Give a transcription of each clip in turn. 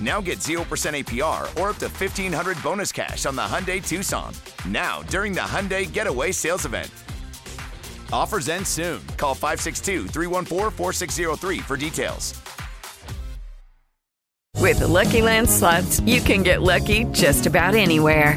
Now get 0% APR or up to 1500 bonus cash on the Hyundai Tucson. Now, during the Hyundai Getaway Sales Event. Offers end soon. Call 562 314 4603 for details. With the Lucky Land slots, you can get lucky just about anywhere.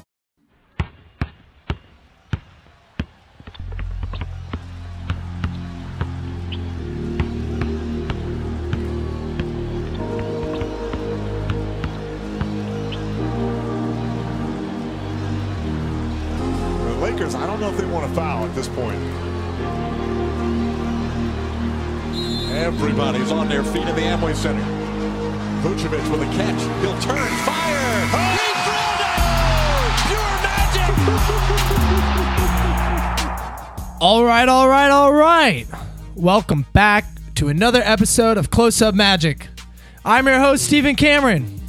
This point. Everybody's on their feet in the Amway Center. Vucevic with a catch. He'll turn, fire. Oh! He threw it! Oh! Pure magic! All right, all right, all right. Welcome back to another episode of Close Up Magic. I'm your host, Stephen Cameron.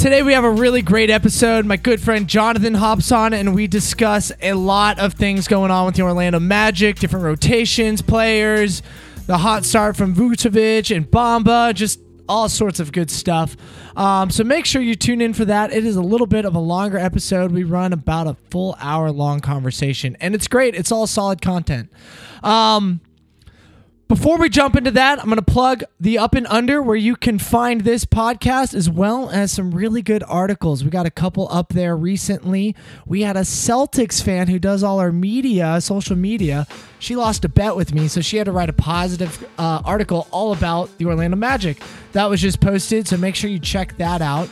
Today we have a really great episode. My good friend Jonathan hops on and we discuss a lot of things going on with the Orlando Magic, different rotations, players, the hot start from Vucevic and Bamba, just all sorts of good stuff. Um, so make sure you tune in for that. It is a little bit of a longer episode. We run about a full hour long conversation, and it's great. It's all solid content. Um, before we jump into that, I'm going to plug the Up and Under where you can find this podcast as well as some really good articles. We got a couple up there recently. We had a Celtics fan who does all our media, social media. She lost a bet with me, so she had to write a positive uh, article all about the Orlando Magic. That was just posted, so make sure you check that out.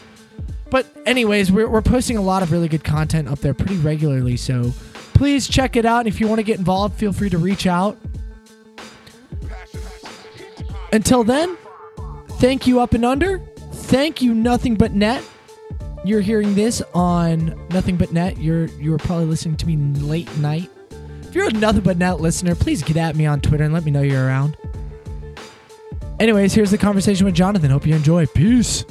But, anyways, we're, we're posting a lot of really good content up there pretty regularly, so please check it out. And if you want to get involved, feel free to reach out. Until then, thank you up and under. Thank you nothing but net. You're hearing this on nothing but net. You're you were probably listening to me late night. If you're a nothing but net listener, please get at me on Twitter and let me know you're around. Anyways, here's the conversation with Jonathan. Hope you enjoy. Peace.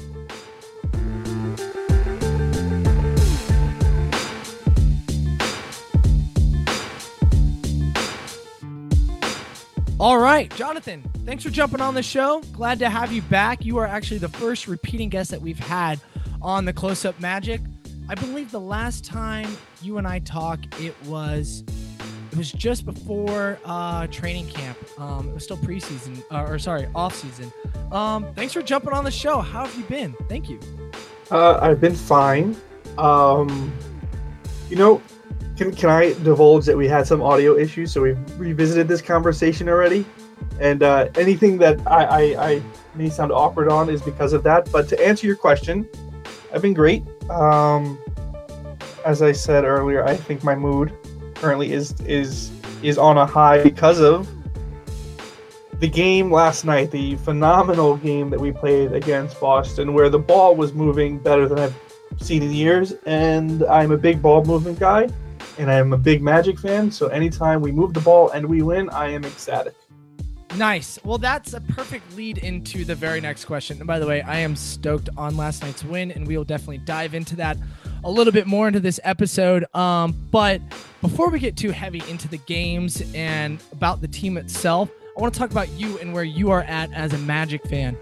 All right, Jonathan, thanks for jumping on the show. Glad to have you back. You are actually the first repeating guest that we've had on the Close Up Magic. I believe the last time you and I talked, it was it was just before uh, training camp. Um, it was still preseason, uh, or sorry, off season. Um, thanks for jumping on the show. How have you been? Thank you. Uh, I've been fine. Um, you know, can can I divulge that we had some audio issues, so we've revisited this conversation already, and uh, anything that I, I, I may sound awkward on is because of that. But to answer your question, I've been great. Um, as I said earlier, I think my mood currently is is is on a high because of the game last night, the phenomenal game that we played against Boston, where the ball was moving better than I've seen in years, and I'm a big ball movement guy, and I'm a big Magic fan. So anytime we move the ball and we win, I am ecstatic. Nice. Well, that's a perfect lead into the very next question. And by the way, I am stoked on last night's win, and we will definitely dive into that a little bit more into this episode. Um, but before we get too heavy into the games and about the team itself, I want to talk about you and where you are at as a Magic fan.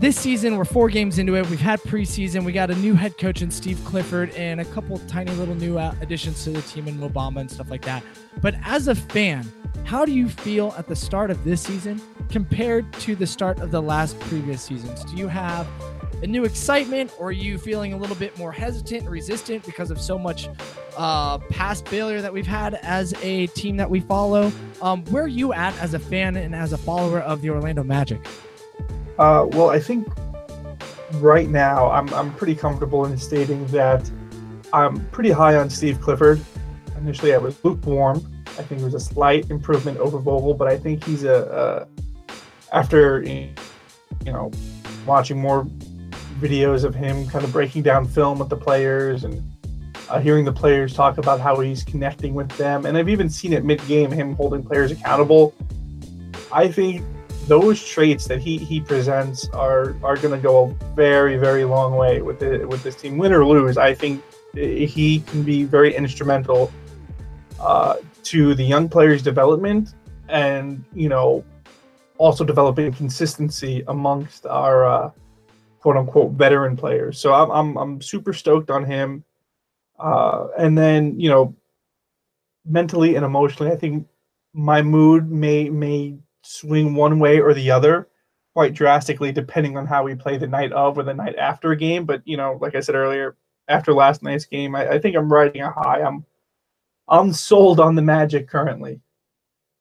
This season we're four games into it. We've had preseason. We got a new head coach in Steve Clifford and a couple tiny little new uh, additions to the team in Bamba and stuff like that. But as a fan, how do you feel at the start of this season compared to the start of the last previous seasons? Do you have a new excitement, or are you feeling a little bit more hesitant and resistant because of so much uh, past failure that we've had as a team that we follow? Um, where are you at as a fan and as a follower of the Orlando Magic? Uh, well, I think right now I'm, I'm pretty comfortable in stating that I'm pretty high on Steve Clifford. Initially, I was lukewarm. I think it was a slight improvement over Vogel, but I think he's a, a after you know watching more videos of him kind of breaking down film with the players and uh, hearing the players talk about how he's connecting with them. And I've even seen it mid game, him holding players accountable. I think those traits that he, he presents are are going to go a very, very long way with the, with this team. Win or lose, I think he can be very instrumental uh, to the young players' development and, you know, also developing consistency amongst our. Uh, quote unquote veteran players. So I'm I'm I'm super stoked on him. Uh, and then you know, mentally and emotionally, I think my mood may may swing one way or the other quite drastically depending on how we play the night of or the night after a game. But you know, like I said earlier, after last night's game, I, I think I'm riding a high. I'm I'm sold on the Magic currently.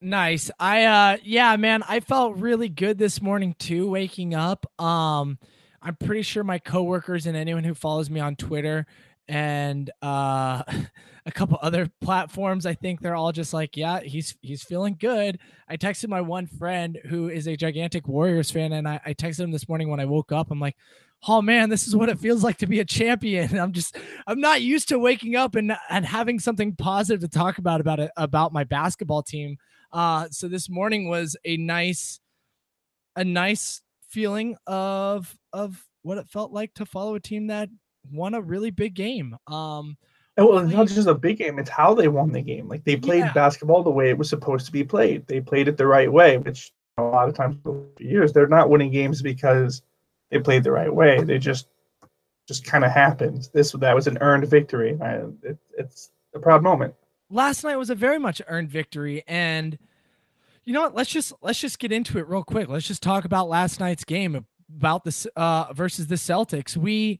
Nice. I uh yeah, man, I felt really good this morning too waking up. Um I'm pretty sure my coworkers and anyone who follows me on Twitter and uh, a couple other platforms, I think they're all just like, yeah, he's he's feeling good. I texted my one friend who is a gigantic Warriors fan, and I, I texted him this morning when I woke up. I'm like, oh man, this is what it feels like to be a champion. I'm just I'm not used to waking up and and having something positive to talk about about it about my basketball team. Uh, so this morning was a nice a nice feeling of of what it felt like to follow a team that won a really big game. Um, well, it's not just a big game; it's how they won the game. Like they played yeah. basketball the way it was supposed to be played. They played it the right way, which a lot of times for years they're not winning games because they played the right way. They just just kind of happened. This that was an earned victory. I, it, it's a proud moment. Last night was a very much earned victory, and you know what? Let's just let's just get into it real quick. Let's just talk about last night's game about this uh versus the Celtics. We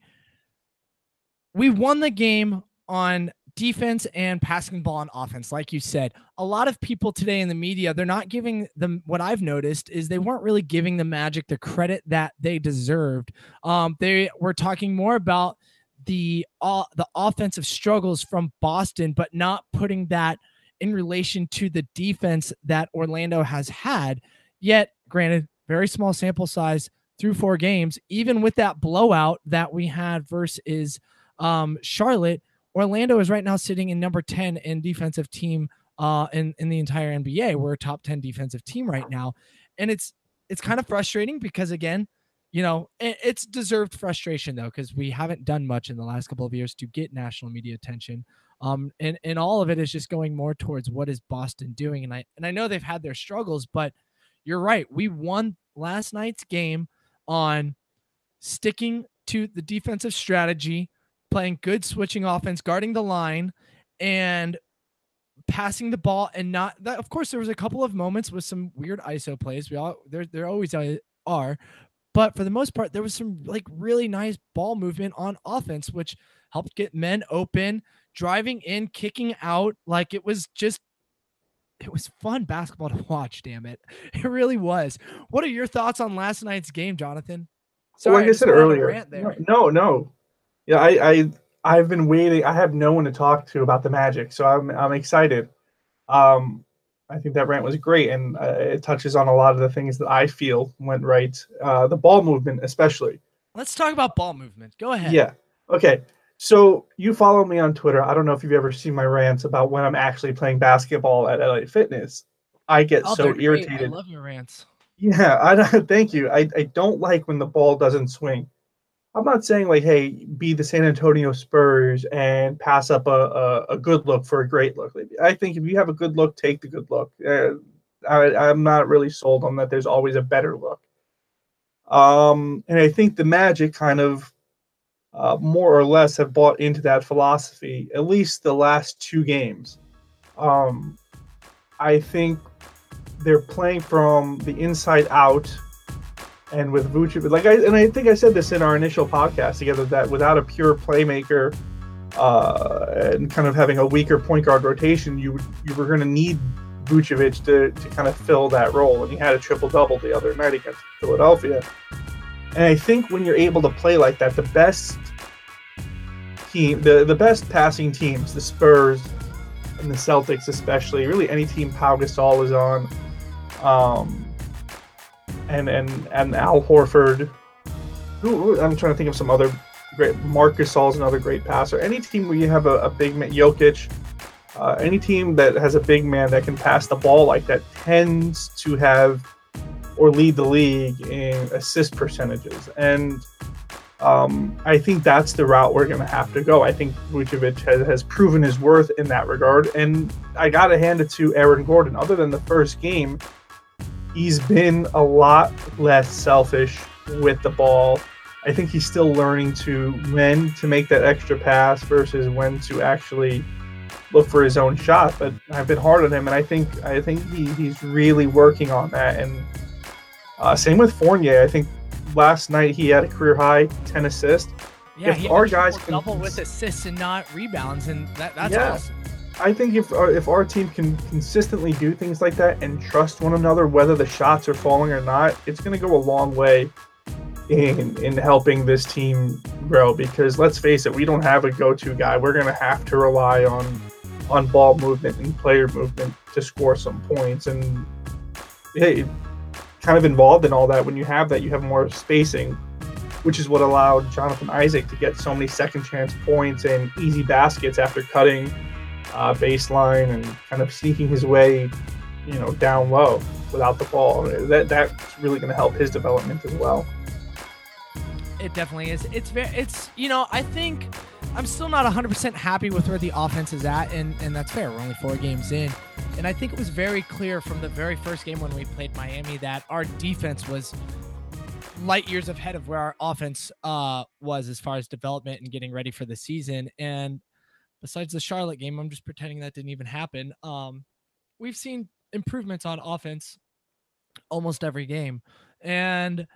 we won the game on defense and passing ball on offense like you said a lot of people today in the media they're not giving them what i've noticed is they weren't really giving the magic the credit that they deserved um they were talking more about the uh, the offensive struggles from boston but not putting that in relation to the defense that Orlando has had. Yet, granted, very small sample size through four games, even with that blowout that we had versus um, Charlotte, Orlando is right now sitting in number 10 in defensive team uh, in, in the entire NBA. We're a top 10 defensive team right now. And it's it's kind of frustrating because again, you know, it, it's deserved frustration though, because we haven't done much in the last couple of years to get national media attention. Um, and and all of it is just going more towards what is Boston doing. And I and I know they've had their struggles, but you're right. We won last night's game on sticking to the defensive strategy, playing good switching offense, guarding the line, and passing the ball and not that of course there was a couple of moments with some weird ISO plays. We all there there always are, but for the most part there was some like really nice ball movement on offense which helped get men open, driving in, kicking out. Like it was just, it was fun basketball to watch. Damn it, it really was. What are your thoughts on last night's game, Jonathan? Sorry, like I, I said earlier, no, no, yeah, I, I, I've been waiting. I have no one to talk to about the Magic, so I'm, I'm excited. Um, I think that rant was great, and uh, it touches on a lot of the things that I feel went right. Uh, the ball movement, especially. Let's talk about ball movement. Go ahead. Yeah. Okay. So you follow me on Twitter. I don't know if you've ever seen my rants about when I'm actually playing basketball at LA Fitness. I get oh, so irritated. I love your rants. Yeah, I thank you. I, I don't like when the ball doesn't swing. I'm not saying like, hey, be the San Antonio Spurs and pass up a, a, a good look for a great look. I think if you have a good look, take the good look. Uh, I, I'm not really sold on that. There's always a better look. Um, and I think the Magic kind of uh, more or less have bought into that philosophy, at least the last two games. Um, I think they're playing from the inside out and with Vucevic, like I and I think I said this in our initial podcast together that without a pure playmaker uh, and kind of having a weaker point guard rotation, you you were going to need Vucevic to, to kind of fill that role, and he had a triple double the other night against Philadelphia. And I think when you're able to play like that, the best team, the, the best passing teams, the Spurs and the Celtics especially, really any team Pau Gasol is on, um, and and and Al Horford. I'm trying to think of some other great. Marcus Gasol's another great passer. Any team where you have a, a big man, Jokic, uh, any team that has a big man that can pass the ball like that tends to have or lead the league in assist percentages. And um, I think that's the route we're going to have to go. I think Vucevic has, has proven his worth in that regard. And I got to hand it to Aaron Gordon. Other than the first game, he's been a lot less selfish with the ball. I think he's still learning to when to make that extra pass versus when to actually look for his own shot. But I've been hard on him, and I think I think he, he's really working on that. And uh, same with Fournier. I think last night he had a career high ten assists. Yeah, if he our guys can double with assists and not rebounds, and that, that's Yeah. awesome. I think if our, if our team can consistently do things like that and trust one another, whether the shots are falling or not, it's going to go a long way in in helping this team grow. Because let's face it, we don't have a go-to guy. We're going to have to rely on on ball movement and player movement to score some points. And hey, kind of involved in all that. When you have that, you have more spacing, which is what allowed Jonathan Isaac to get so many second chance points and easy baskets after cutting uh, baseline and kind of sneaking his way, you know, down low without the ball. That that's really going to help his development as well. It definitely is. It's very. It's you know. I think I'm still not 100% happy with where the offense is at, and and that's fair. We're only four games in, and I think it was very clear from the very first game when we played Miami that our defense was light years ahead of where our offense uh was as far as development and getting ready for the season. And besides the Charlotte game, I'm just pretending that didn't even happen. Um, we've seen improvements on offense almost every game, and.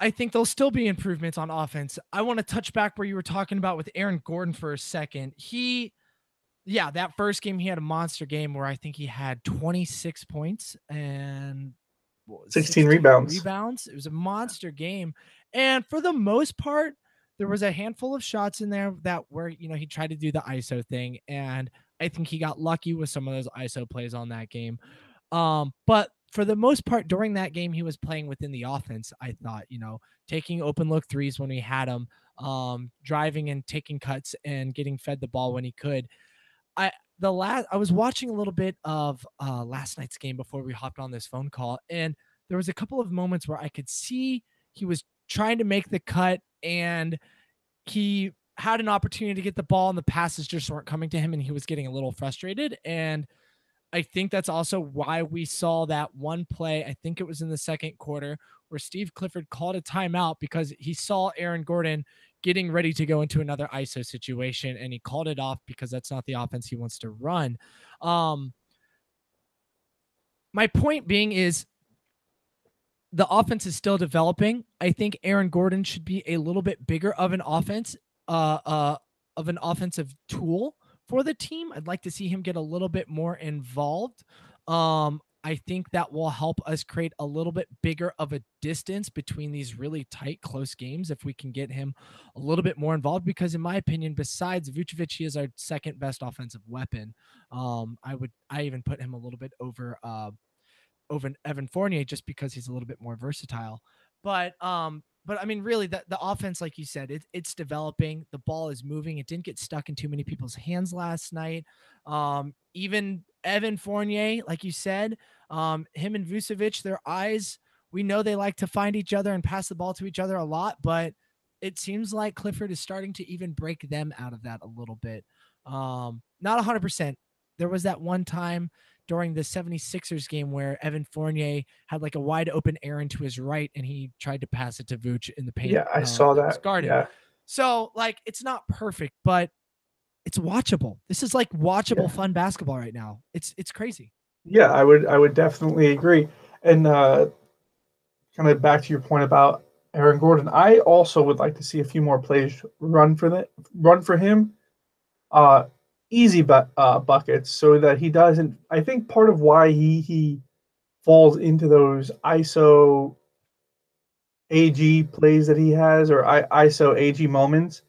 I think there'll still be improvements on offense. I want to touch back where you were talking about with Aaron Gordon for a second. He, yeah, that first game he had a monster game where I think he had 26 points and what was it, 16 rebounds. Rebounds. It was a monster game, and for the most part, there was a handful of shots in there that were you know he tried to do the ISO thing, and I think he got lucky with some of those ISO plays on that game. Um, but for the most part during that game, he was playing within the offense. I thought, you know, taking open look threes when we had him, um, driving and taking cuts and getting fed the ball when he could. I the last I was watching a little bit of uh, last night's game before we hopped on this phone call, and there was a couple of moments where I could see he was trying to make the cut and he had an opportunity to get the ball and the passes just weren't coming to him and he was getting a little frustrated and I think that's also why we saw that one play. I think it was in the second quarter where Steve Clifford called a timeout because he saw Aaron Gordon getting ready to go into another ISO situation and he called it off because that's not the offense he wants to run. Um, my point being is the offense is still developing. I think Aaron Gordon should be a little bit bigger of an offense, uh, uh, of an offensive tool for the team. I'd like to see him get a little bit more involved. Um, I think that will help us create a little bit bigger of a distance between these really tight, close games if we can get him a little bit more involved. Because, in my opinion, besides Vucevic, he is our second best offensive weapon. Um, I would, I even put him a little bit over, uh, over Evan Fournier just because he's a little bit more versatile. But um, but I mean, really, the, the offense, like you said, it, it's developing. The ball is moving. It didn't get stuck in too many people's hands last night. Um, even Evan Fournier, like you said, um, him and Vucevic, their eyes, we know they like to find each other and pass the ball to each other a lot, but it seems like Clifford is starting to even break them out of that a little bit. Um, not 100%. there was that one time during the 76ers game where Evan Fournier had like a wide open Aaron to his right and he tried to pass it to Vooch in the paint. Yeah, I uh, saw that. Guarded. Yeah. So like it's not perfect, but it's watchable. This is like watchable fun basketball right now. It's it's crazy. Yeah, I would I would definitely agree. And uh kind of back to your point about Aaron Gordon, I also would like to see a few more plays run for that run for him. Uh easy bu- uh, buckets so that he doesn't I think part of why he he falls into those ISO AG plays that he has or I, ISO AG moments.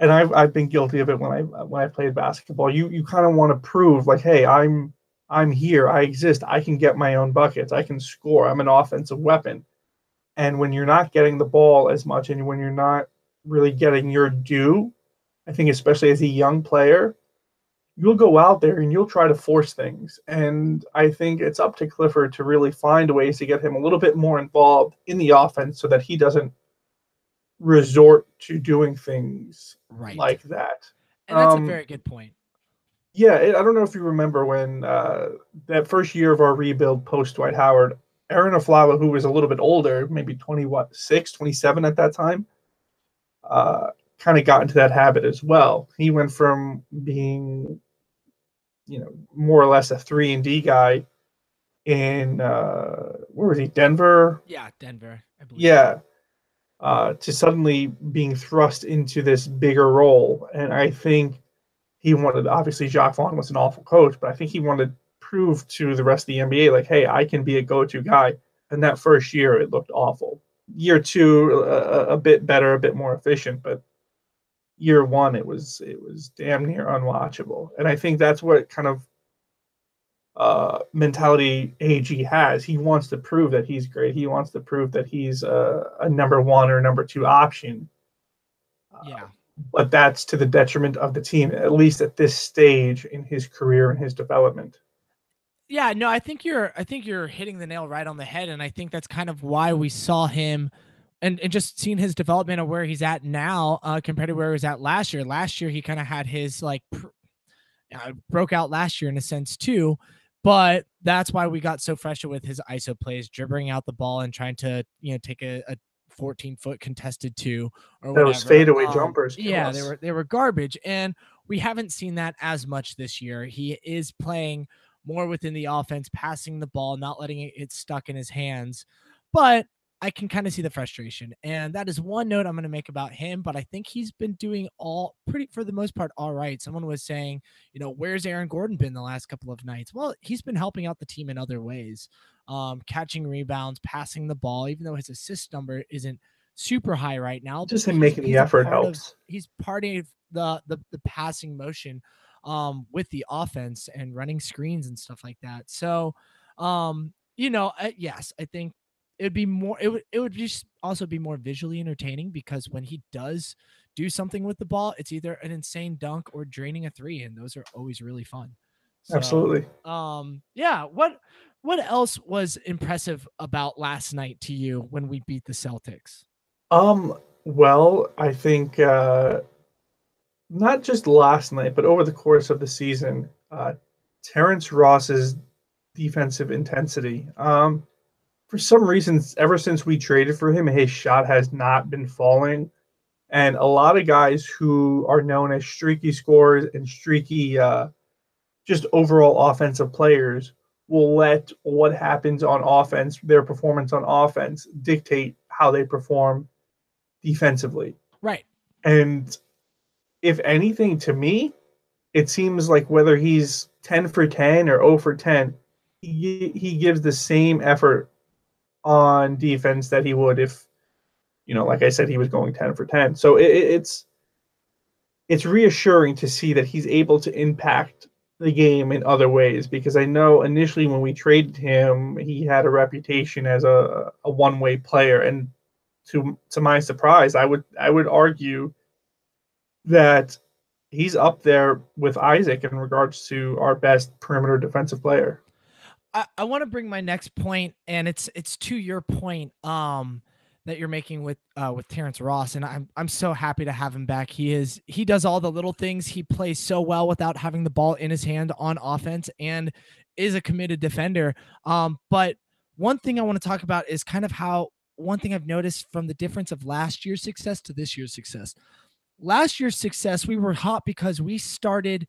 And I've I've been guilty of it when I when I played basketball. You you kind of want to prove like, hey, I'm I'm here, I exist, I can get my own buckets, I can score, I'm an offensive weapon. And when you're not getting the ball as much, and when you're not really getting your due, I think especially as a young player, you'll go out there and you'll try to force things. And I think it's up to Clifford to really find ways to get him a little bit more involved in the offense so that he doesn't resort to doing things Right. like that. And that's Um, a very good point. Yeah, it, I don't know if you remember when uh, that first year of our rebuild post Dwight Howard, Arron Afflalo, who was a little bit older, maybe 20, what, 6, 27 at that time, uh, kind of got into that habit as well. He went from being, you know, more or less a 3 and D guy in, uh, where was he, Denver? Yeah, Denver. I believe. Yeah. Uh, to suddenly being thrust into this bigger role. And I think he wanted, obviously, Jacques Vaughn was an awful coach, but I think he wanted to prove to the rest of the NBA, like, hey, I can be a go to guy. And that first year, it looked awful. Year two, a bit better, a bit more efficient, but year one, it was it was damn near unwatchable. And I think that's what kind of uh, mentality AG has. He wants to prove that he's great. He wants to prove that he's a, a number one or number two option. Yeah. But that's to the detriment of the team, at least at this stage in his career and his development. Yeah, no, I think you're I think you're hitting the nail right on the head and I think that's kind of why we saw him and, and just seeing his development of where he's at now uh, compared to where he was at last year. Last year he kind of had his like pr- uh, broke out last year in a sense too, but that's why we got so frustrated with his ISO plays, dribbling out the ball and trying to you know take a, a 14 foot contested two or Those whatever. fadeaway Um, jumpers Yeah, they were they were garbage, and we haven't seen that as much this year. He is playing more within the offense, passing the ball, not letting it get stuck in his hands. But I can kind of see the frustration. And that is one note I'm going to make about him. But I think he's been doing all pretty, for the most part, all right. Someone was saying, you know, where's Aaron Gordon been the last couple of nights? Well, he's been helping out the team in other ways, um, catching rebounds, passing the ball, even though his assist number isn't super high right now. Just him making the effort part of- helps. he's part of the, the the passing motion um with the offense and running screens and stuff like that. So um you know, uh, yes, I think it'd be more it would it would just also be more visually entertaining because when he does do something with the ball, it's either an insane dunk or draining a three and those are always really fun. So, Absolutely. Um yeah, what what else was impressive about last night to you when we beat the Celtics? Um, well, I think uh, not just last night, but over the course of the season, uh, Terrence Ross's defensive intensity. Um, for some reason, ever since we traded for him, his shot has not been falling. And a lot of guys who are known as streaky scorers and streaky, uh, just overall offensive players, will let what happens on offense, their performance on offense, dictate how they perform defensively. Right. And if anything, to me, it seems like whether he's 10 for 10 or 0 for 10, he, he gives the same effort on defense that he would if, you know, like I said, he was going 10 for 10. So it, it- it's it's reassuring to see that he's able to impact the game in other ways because I know initially when we traded him, he had a reputation as a, a one-way player and to to my surprise, I would I would argue that he's up there with Isaac in regards to our best perimeter defensive player. I, I want to bring my next point, and it's it's to your point. Um, that you're making with uh, with Terrence Ross, and I'm I'm so happy to have him back. He is he does all the little things. He plays so well without having the ball in his hand on offense, and is a committed defender. Um, but one thing I want to talk about is kind of how one thing I've noticed from the difference of last year's success to this year's success. Last year's success, we were hot because we started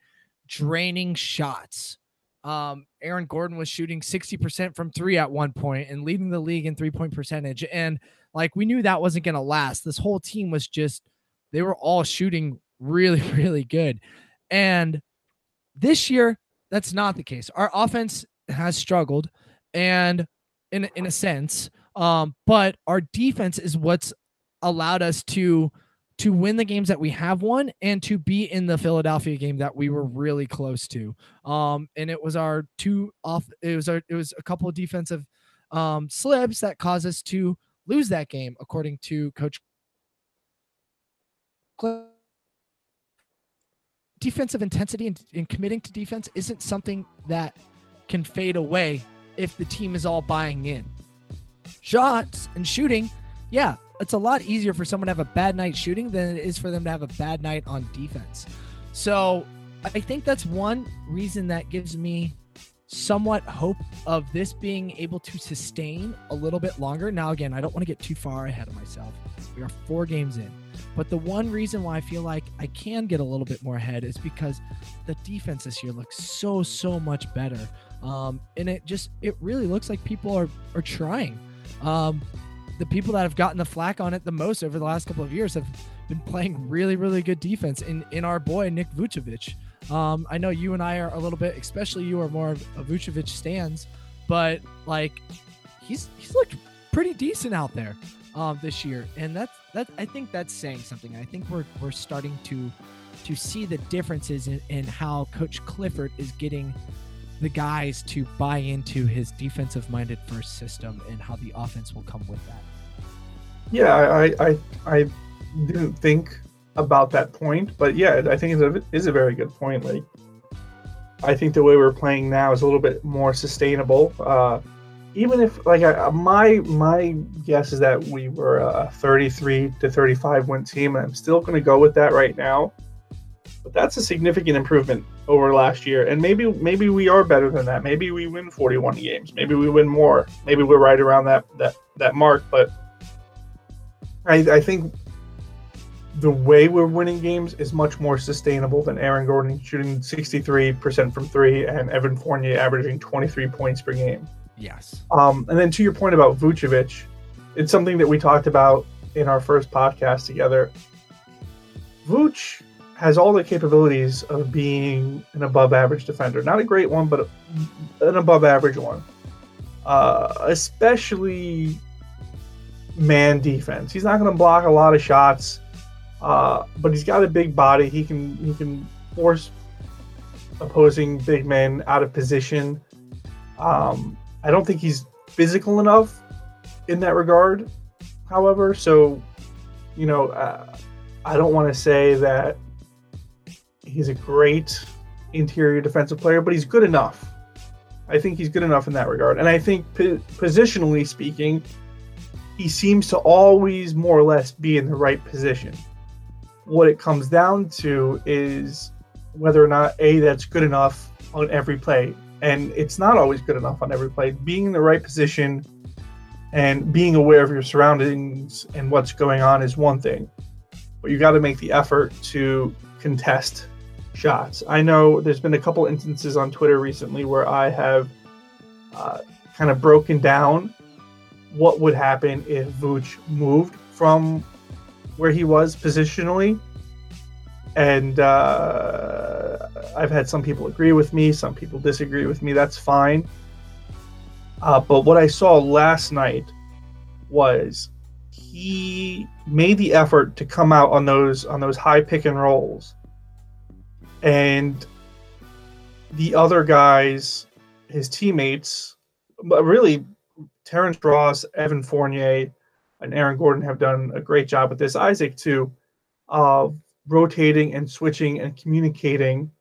draining shots. Um, Aaron Gordon was shooting 60% from three at one point and leading the league in three point percentage. And like we knew that wasn't going to last. This whole team was just, they were all shooting really, really good. And this year, that's not the case. Our offense has struggled and in in a sense, um, but our defense is what's allowed us to to win the games that we have won and to be in the Philadelphia game that we were really close to. Um, and it was our two off. It was our it was a couple of defensive um, slips that caused us to lose that game, according to Coach. Defensive intensity and, and committing to defense isn't something that can fade away if the team is all buying in. Shots and shooting, yeah, it's a lot easier for someone to have a bad night shooting than it is for them to have a bad night on defense. So I think that's one reason that gives me somewhat hope of this being able to sustain a little bit longer. Now, again, I don't want to get too far ahead of myself. We are four games in. But the one reason why I feel like I can get a little bit more ahead is because the defense this year looks so, so much better. Um, and it just, it really looks like people are, are trying. Um, the people that have gotten the flack on it the most over the last couple of years have been playing really, really good defense in, in our boy, Nick Vucevic. Um, I know you and I are a little bit, especially you are more of a Vucevic stands, but like he's he's looked pretty decent out there um, this year, and that's that. I think that's saying something. I think we're we're starting to to see the differences in, in how Coach Clifford is getting the guys to buy into his defensive minded first system and how the offense will come with that. Yeah, I I I didn't think about that point, but yeah, I think it is a very good point. Like, I think the way we're playing now is a little bit more sustainable. Uh, even if, like, I, my my guess is that we were a 33 to 35 win team, and I'm still going to go with that right now. But that's a significant improvement over last year, and maybe maybe we are better than that. Maybe we win 41 games. Maybe we win more. Maybe we're right around that that that mark. But I, I think the way we're winning games is much more sustainable than Aaron Gordon shooting 63% from three and Evan Fournier averaging 23 points per game. Yes. Um, and then to your point about Vucevic, it's something that we talked about in our first podcast together. Vuce has all the capabilities of being an above average defender. Not a great one, but an above average one. Uh, especially man defense. He's not going to block a lot of shots. Uh, but he's got a big body. He can he can force opposing big men out of position. Um, I don't think he's physical enough in that regard. However, so you know, uh, I don't want to say that he's a great interior defensive player, but he's good enough. I think he's good enough in that regard, and I think positionally speaking, he seems to always more or less be in the right position. What it comes down to is whether or not a that's good enough on every play. And it's not always good enough on every play. Being in the right position and being aware of your surroundings and what's going on is one thing. But you got to make the effort to contest shots i know there's been a couple instances on twitter recently where i have uh, kind of broken down what would happen if Vooch moved from where he was positionally. And uh, I've had some people agree with me, some people disagree with me. That's fine. Uh, but what I saw last night was he made the effort to come out on those on those high pick and rolls, and the other guys, his teammates, but really Terrence Ross, Evan Fournier, and Aaron Gordon have done a great job with this. Isaac too, of rotating and switching and communicating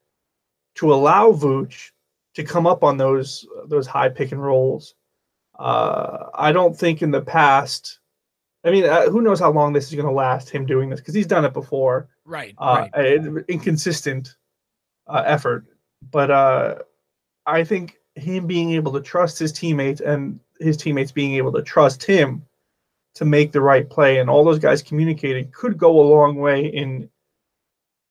to allow Vooch to come up on those those high pick and rolls. Uh, I don't think in the past I mean, uh, who knows how long this is going to last? Him doing this because he's done it before. Right. Uh, right. inconsistent uh, effort, but uh, I think him being able to trust his teammates and his teammates being able to trust him to make the right play and all those guys communicating could go a long way in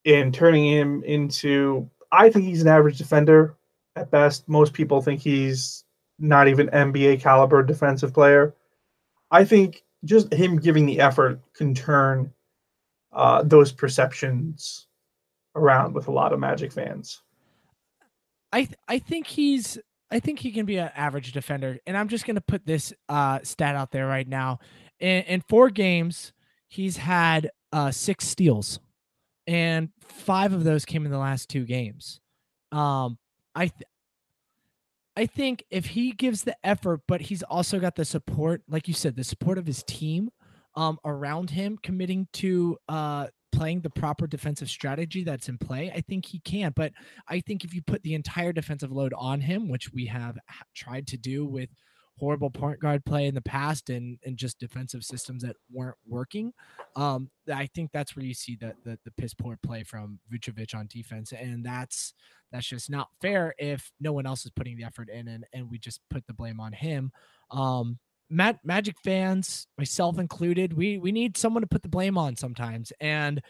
in turning him into I think he's an average defender at best. Most people think he's not even NBA caliber defensive player. I think just him giving the effort can turn uh, those perceptions around with a lot of Magic fans. I th- I think he's I think he can be an average defender, and I'm just gonna put this uh, stat out there right now. In, in four games, he's had uh, six steals, and five of those came in the last two games. Um, I th- I think if he gives the effort, but he's also got the support, like you said, the support of his team um, around him, committing to uh, playing the proper defensive strategy that's in play, I think he can. But I think if you put the entire defensive load on him, which we have tried to do with horrible point guard play in the past and and just defensive systems that weren't working, um, I think that's where you see the the, the piss poor play from Vucevic on defense, and that's that's just not fair if no one else is putting the effort in and and we just put the blame on him. Um, Magic fans, myself included, we we need someone to put the blame on sometimes, and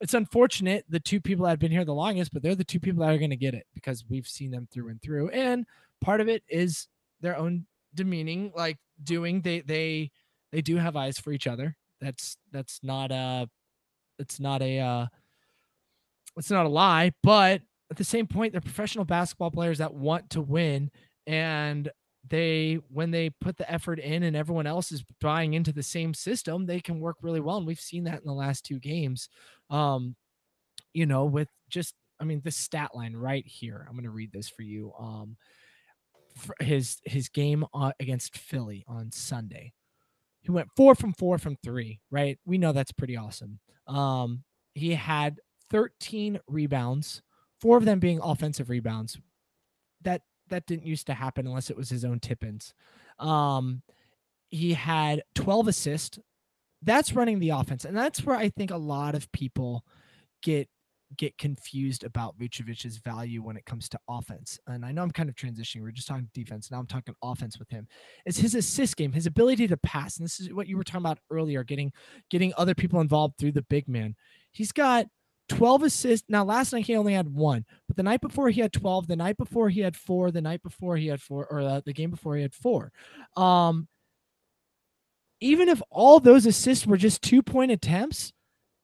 it's unfortunate the two people that have been here the longest, but they're the two people that are going to get it because we've seen them through and through. And part of it is their own demeaning, like doing they they they do have eyes for each other. That's that's not a it's not a uh it's not a lie, but at the same point, they're professional basketball players that want to win and they when they put the effort in and everyone else is buying into the same system they can work really well and we've seen that in the last two games. Um you know with just i mean the stat line right here i'm going to read this for you um for his his game uh, against philly on sunday. He went four from four from three right? We know that's pretty awesome. Um he had 13 rebounds four of them being offensive rebounds. That that didn't used to happen unless it was his own tip-ins. Um, he had 12 assists. That's running the offense, and that's where I think a lot of people get get confused about Vucevic's value when it comes to offense. And I know I'm kind of transitioning. We're just talking defense. Now I'm talking offense with him. It's his assist game, his ability to pass. And this is what you were talking about earlier, getting getting other people involved through the big man. He's got 12 assists. Now, last night he only had one, but the night before he had 12, the night before he had four, the night before he had four, or uh, the game before he had four. Um, even if all those assists were just two point attempts,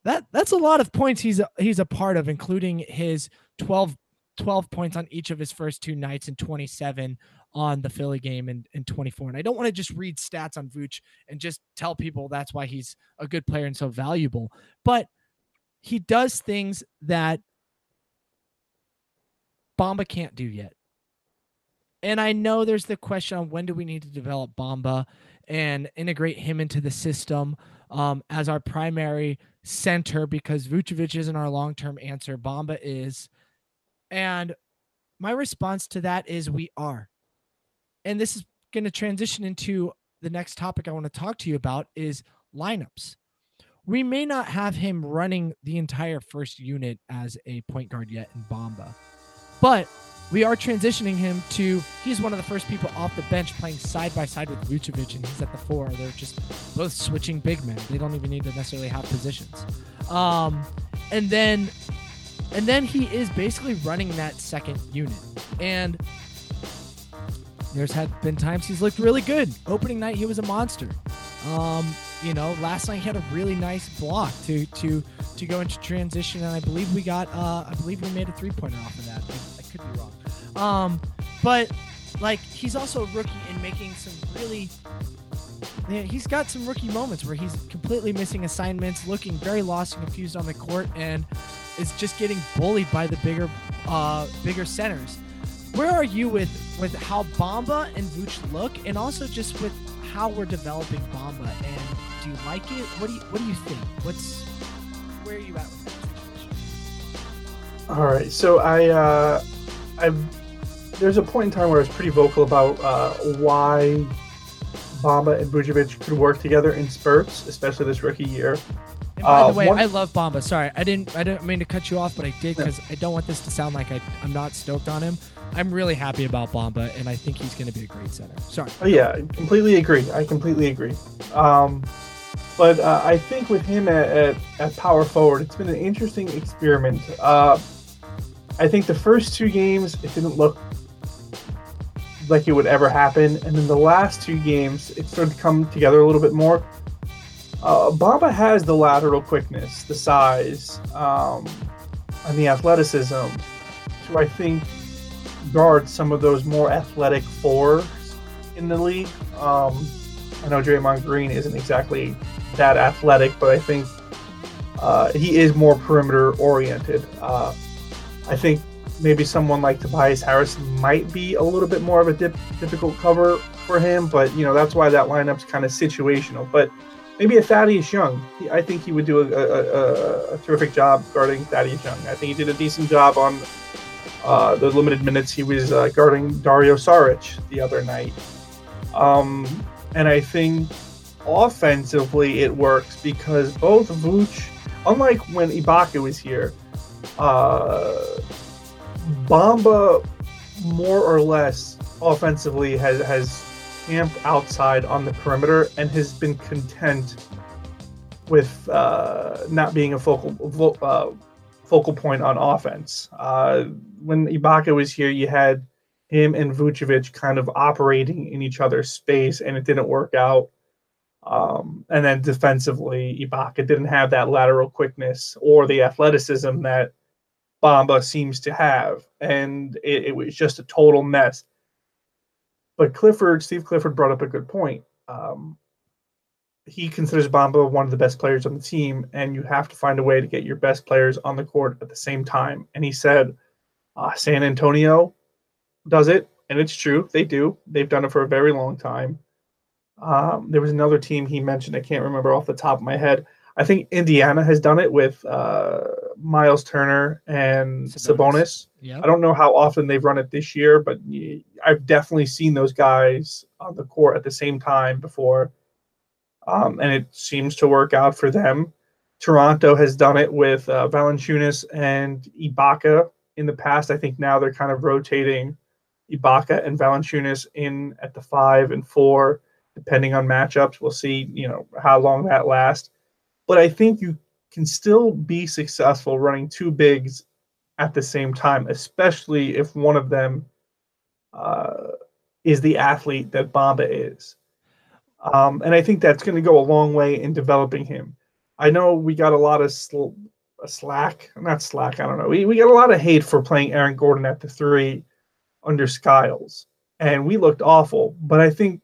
that that's a lot of points he's a, he's a part of, including his 12, 12 points on each of his first two nights and 27 on the Philly game in, in 24. And I don't want to just read stats on Vooch and just tell people that's why he's a good player and so valuable. But he does things that Bamba can't do yet. And I know there's the question on when do we need to develop Bamba and integrate him into the system um, as our primary center because Vucevic isn't our long term answer. Bamba is. And my response to that is we are. And this is going to transition into the next topic I want to talk to you about is lineups we may not have him running the entire first unit as a point guard yet in Bamba, but we are transitioning him to he's one of the first people off the bench playing side by side with Vucevic, and he's at the four. They're just both switching big men. They don't even need to necessarily have positions. Um, and then, and then he is basically running that second unit, and there's had been times he's looked really good. Opening night, he was a monster. Um, you know, last night he had a really nice block to to to go into transition, and I believe we got uh, I believe we made a three pointer off of that. I, could be wrong. Um, but like he's also a rookie in making some really. Yeah, he's got some rookie moments where he's completely missing assignments, looking very lost and confused on the court, and is just getting bullied by the bigger, uh, bigger centers. Where are you with with how Bamba and Vooch look, and also just with how we're developing Bamba And do you like it? What do you What do you think? What's where are you at with that? All right, so I, uh, I, there's a point in time where I was pretty vocal about uh, why Bamba and Vucevic could work together in spurts, especially this rookie year. And by Uh, the way, one- I love Bamba. Sorry, I didn't. I didn't mean to cut you off, but I did because I don't want this to sound like I, I'm not stoked on him. I'm really happy about Bamba, and I think he's going to be a great center. Sorry. Oh, yeah, I completely agree. I completely agree. Um, but uh, I think with him at, at, at power forward, it's been an interesting experiment. Uh, I think the first two games, it didn't look like it would ever happen. And then the last two games, it started to come together a little bit more. Uh, Bamba has the lateral quickness, the size, um, and the athleticism to, I think, guard some of those more athletic fours in the league. Um, I know Draymond Green isn't exactly that athletic, but I think uh, he is more perimeter oriented. Uh, I think maybe someone like Tobias Harris might be a little bit more of a dip, difficult cover for him, but you know that's why that lineup's kind of situational. But maybe a Thaddeus Young, I think he would do a, a, a, a terrific job guarding Thaddeus Young. I think he did a decent job on uh, the limited minutes he was uh, guarding Dario Saric the other night. Um, and I think offensively it works because both Vooch, unlike when Ibaka was here, uh, Bamba more or less offensively has has camped outside on the perimeter and has been content with uh, not being a focal uh, focal point on offense. Uh, when Ibaka was here, you had him and Vucevic kind of operating in each other's space, and it didn't work out. Um, and then defensively, Ibaka didn't have that lateral quickness or the athleticism that Bamba seems to have, and it, it was just a total mess. But Clifford, Steve Clifford, brought up a good point. Um, he considers Bamba one of the best players on the team, and you have to find a way to get your best players on the court at the same time. And he said, uh, San Antonio does it, and it's true. They do. They've done it for a very long time. Um, there was another team he mentioned. I can't remember off the top of my head. I think Indiana has done it with uh, Myles Turner and Sabonis. Sabonis. Yeah. I don't know how often they've run it this year, but I've definitely seen those guys on the court at the same time before, um, and it seems to work out for them. Toronto has done it with uh, Valanciunas and Ibaka in the past. I think now they're kind of rotating Ibaka and Valanciunas in at the five and four, depending on matchups. We'll see, you know, how long that lasts. But I think you can still be successful running two bigs at the same time, especially if one of them uh, is the athlete that Bamba is. Um, and I think that's going to go a long way in developing him. I know we got a lot of sl- slack, not slack, I don't know. We, we got a lot of hate for playing Aaron Gordon at the three under Skiles, and we looked awful. But I think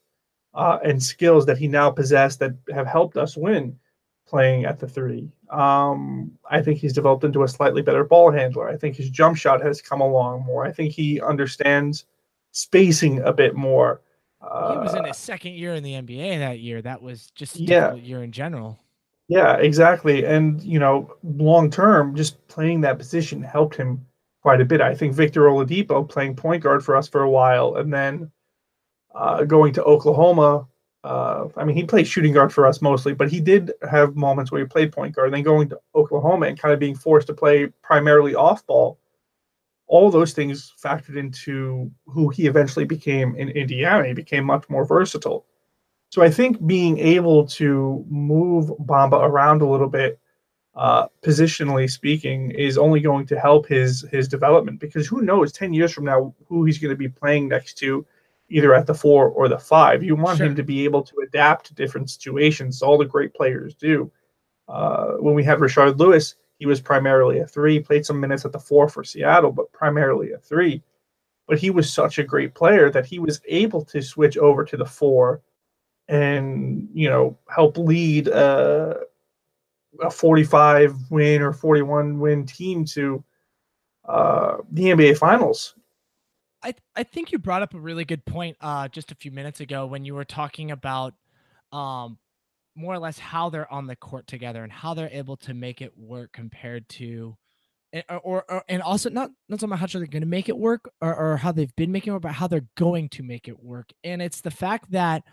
uh, and skills that he now possessed that have helped us win playing at the three. Um, I think he's developed into a slightly better ball handler. I think his jump shot has come along more. I think he understands spacing a bit more. He was in Uh, his second year in the NBA that year. That was just a Yeah. year in general. Yeah, exactly. And you know, long term, just playing that position helped him quite a bit. I think Victor Oladipo playing point guard for us for a while, and then uh, going to Oklahoma. Uh, I mean, he played shooting guard for us mostly, but he did have moments where he played point guard. Then going to Oklahoma and kind of being forced to play primarily off ball. All those things factored into who he eventually became in Indiana. He became much more versatile. So I think being able to move Bamba around a little bit, uh, positionally speaking, is only going to help his his development because who knows, ten years from now, who he's going to be playing next to, either at the four or the five. You want him to be able to adapt to different situations. All the great players do. Uh, when we had Rashard Lewis, he was primarily a three, played some minutes at the four for Seattle, but primarily a three. But he was such a great player that he was able to switch over to the four and you know help lead uh, a 45 win or 41 win team to uh, the NBA Finals. I I think you brought up a really good point uh just a few minutes ago when you were talking about um more or less how they're on the court together and how they're able to make it work compared to and- or, or, and also not not so much how they're going to make it work or, or how they've been making it work, but how they're going to make it work. And it's the fact that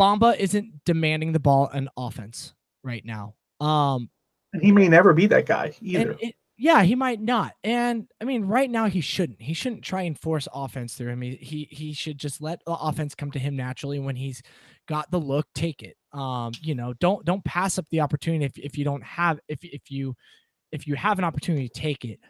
Bamba isn't demanding the ball and offense right now. Um, And he may never be that guy either. it, yeah, he might not. And I mean, right now he shouldn't. He shouldn't try and force offense through him. He he, he should just let the offense come to him naturally when he's got the look, take it. Um, you know, don't don't pass up the opportunity if, if you don't have if if you if you have an opportunity, take it.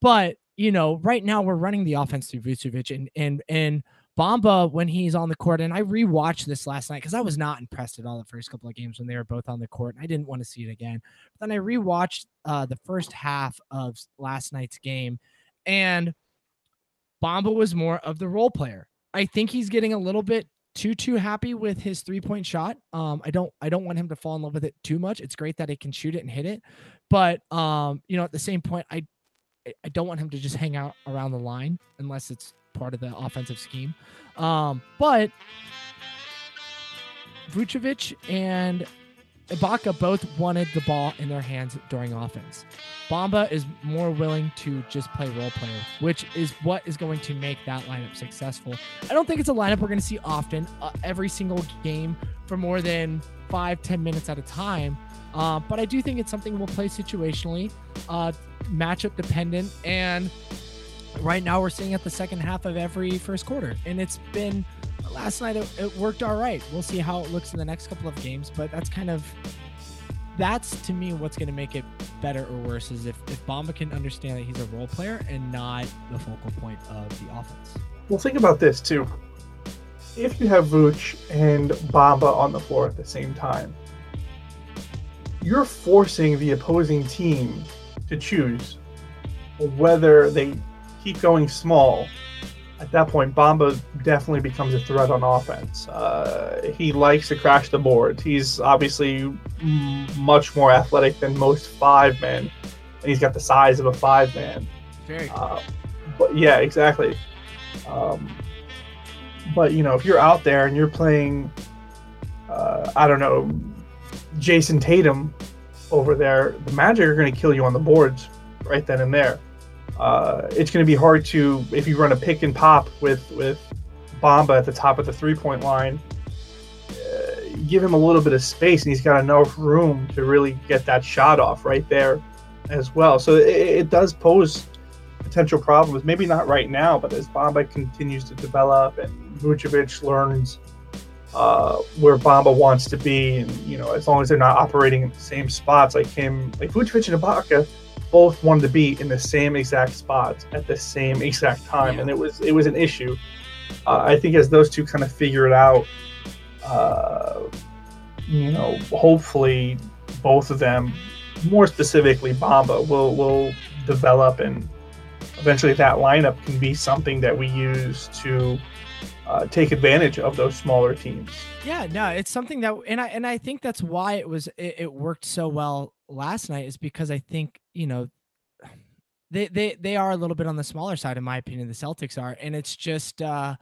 But you know, right now we're running the offense through Vucevic and and and Bamba when he's on the court. And I rewatched this last night because I was not impressed at all the first couple of games when they were both on the court. And I didn't want to see it again. But then I rewatched uh, the first half of last night's game, and Bamba was more of the role player. I think he's getting a little bit too too happy with his three point shot. Um, I don't I don't want him to fall in love with it too much. It's great that he can shoot it and hit it, but um, you know, at the same point, I- I don't want him to just hang out around the line unless it's part of the offensive scheme. Um, but Vucevic and Ibaka both wanted the ball in their hands during offense. Bamba is more willing to just play role player, which is what is going to make that lineup successful. I don't think it's a lineup we're going to see often, uh, every single game for more than five, ten minutes at a time. Uh, but I do think it's something we'll play situationally, uh, matchup dependent, and right now we're seeing at the second half of every first quarter, and it's been last night it, it worked all right. We'll see how it looks in the next couple of games, but that's kind of that's to me what's going to make it better or worse is if if Bamba can understand that he's a role player and not the focal point of the offense. Well, think about this too. If you have Vooch and Bamba on the floor at the same time, you're forcing the opposing team to choose whether they keep going small. At that point, Bamba definitely becomes a threat on offense. Uh, he likes to crash the boards. He's obviously m- much more athletic than most five men, and he's got the size of a five man. Very Uh, but yeah, exactly. Um, but you know, if you're out there and you're playing, uh, I don't know, Jayson Tatum over there, the Magic are going to kill you on the boards right then and there. Uh, it's going to be hard to if you run a pick and pop with with Bamba at the top of the three point line. Uh, give him a little bit of space, and he's got enough room to really get that shot off right there as well. So it, it does pose potential problems. Maybe not right now, but as Bamba continues to develop and Vucevic learns uh, where Bamba wants to be, and you know, as long as they're not operating in the same spots, like him, like Vucevic and Ibaka, both wanted to be in the same exact spots at the same exact time, and it was it was an issue. Uh, I think as those two kind of figure it out, uh, you know, hopefully both of them, more specifically Bamba, will will develop and eventually that lineup can be something that we use to uh, take advantage of those smaller teams. Yeah, no, it's something that, and I and I think that's why it was it, it worked so well last night is because I think you know they they they are a little bit on the smaller side, in my opinion. The Celtics are, and it's just uh,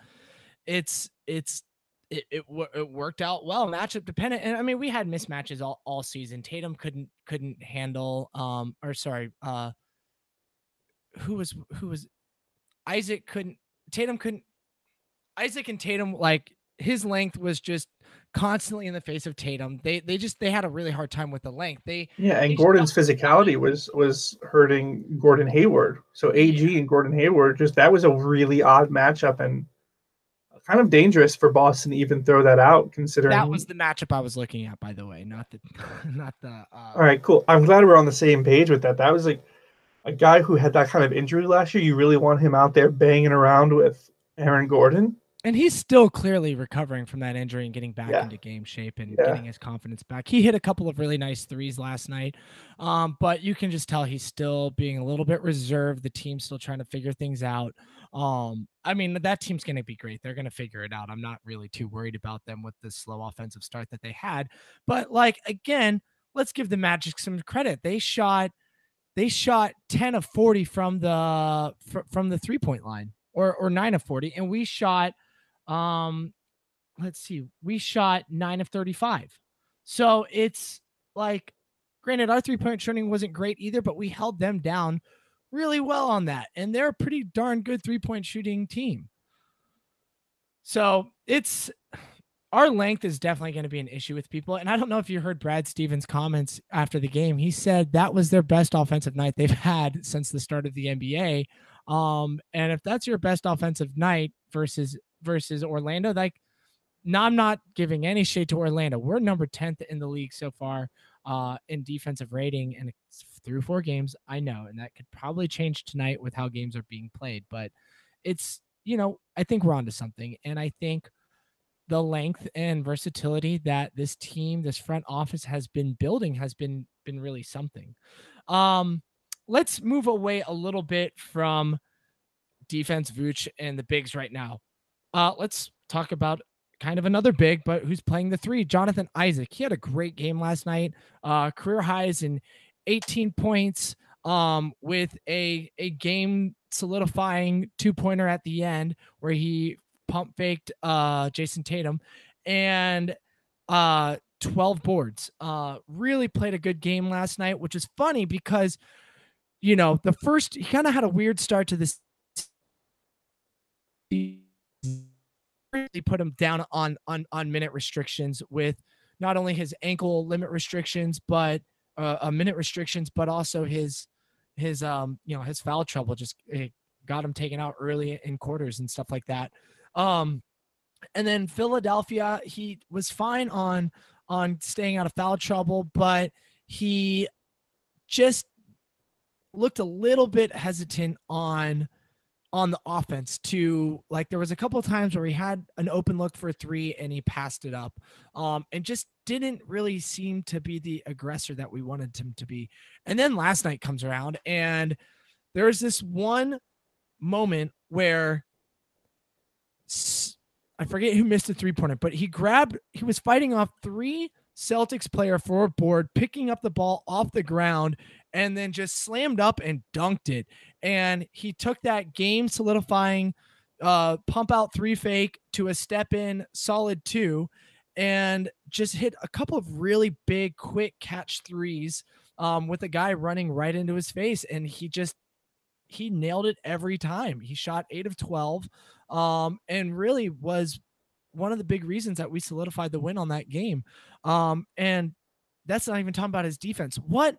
it's it's it, it, it worked out well matchup dependent and i mean we had mismatches all, all season tatum couldn't couldn't handle um or sorry uh who was who was isaac couldn't tatum couldn't isaac and tatum like his length was just constantly in the face of tatum they they just they had a really hard time with the length they yeah and they gordon's physicality was was hurting gordon hayward so ag Yeah. and gordon hayward just that was a really odd matchup and kind of dangerous for boston to even throw that out considering that was the matchup i was looking at by the way not the not the uh All right, cool. I'm glad we're on the same page with that. That was like a guy who had that kind of injury last year. You really want him out there banging around with Aaron Gordon. And he's still clearly recovering from that injury and getting back Yeah. into game shape and Yeah. getting his confidence back. He hit a couple of really nice threes last night, um, but you can just tell he's still being a little bit reserved. The team's still trying to figure things out. Um, I mean, that team's going to be great. They're going to figure it out. I'm not really too worried about them with the slow offensive start that they had. But like again, let's give the Magic some credit. They shot they shot 10 of 40 from the fr- from the three point line or or 9 of 40 and we shot um let's see we shot 9 of 35 so it's like granted our three point shooting wasn't great either but we held them down really well on that and they're a pretty darn good three point shooting team so it's our length is definitely going to be an issue with people. And I don't know if you heard Brad Stevens' comments after the game. He said that was their best offensive night they've had since the start of the NBA. Um, and if that's your best offensive night versus versus Orlando, like no, I'm not giving any shade to Orlando. We're number 10th in the league so far uh, in defensive rating, and it's through four games. I know, and that could probably change tonight with how games are being played. But it's you know, I think we're onto something, and I think the length and versatility that this team, this front office has been building has been been really something. Um, let's move away a little bit from defense, Vooch, and the bigs right now. Uh, let's talk about kind of another big, but who's playing the three, Jonathan Isaac. He had a great game last night. Uh, career highs in 18 points um, with a a game solidifying two pointer at the end where he pump faked uh, Jayson Tatum and uh, 12 boards. Uh, really played a good game last night, which is funny because you know the first he kind of had a weird start to this. He put him down on on on minute restrictions with not only his ankle limit restrictions, but uh, uh, minute restrictions, but also his his um you know his foul trouble just got him taken out early in quarters and stuff like that. Um, and then Philadelphia, he was fine on on staying out of foul trouble, but he just looked a little bit hesitant on on the offense to like there was a couple of times where he had an open look for three and he passed it up um and just didn't really seem to be the aggressor that we wanted him to be. And then last night comes around and there's this one moment where i forget who missed a three pointer, but he grabbed, he was fighting off three Celtics player for a board, picking up the ball off the ground, and then just slammed up and dunked it. And he took that game solidifying uh, pump out three fake to a step in solid two and just hit a couple of really big, quick catch threes um, with a guy running right into his face. And he just, he nailed it every time. He shot eight of 12 um, and really was one of the big reasons that we solidified the win on that game. Um, and that's not even talking about his defense. What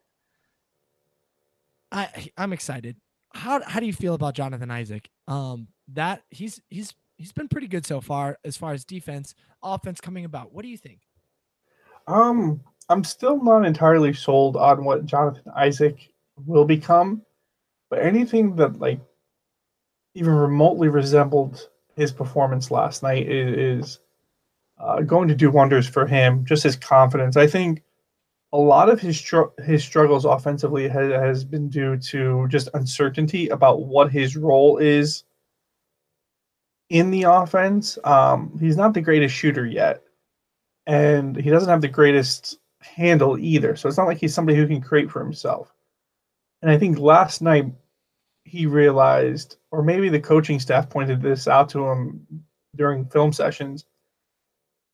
I I'm excited. How how do you feel about Jonathan Isaac? Um, that he's he's he's been pretty good so far as far as defense, offense coming about. What do you think? Um, I'm still not entirely sold on what Jonathan Isaac will become, but anything that like even remotely resembled his performance last night is, uh, going to do wonders for him. Just his confidence. I think a lot of his his struggles offensively has, has been due to just uncertainty about what his role is in the offense. Um, he's not the greatest shooter yet, and he doesn't have the greatest handle either. So it's not like he's somebody who can create for himself. And I think last night he realized, or maybe the coaching staff pointed this out to him during film sessions,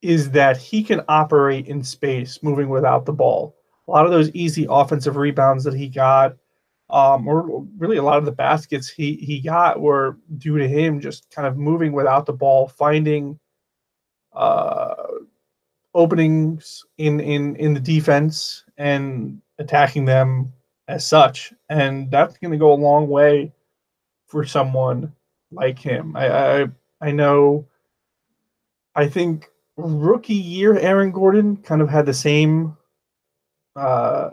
is that he can operate in space moving without the ball. A lot of those easy offensive rebounds that he got, um, or really a lot of the baskets he, he got were due to him just kind of moving without the ball, finding uh, openings in, in, in the defense and attacking them as such. And that's going to go a long way for someone like him. I, I, I know, I think rookie year Aaron Gordon kind of had the same uh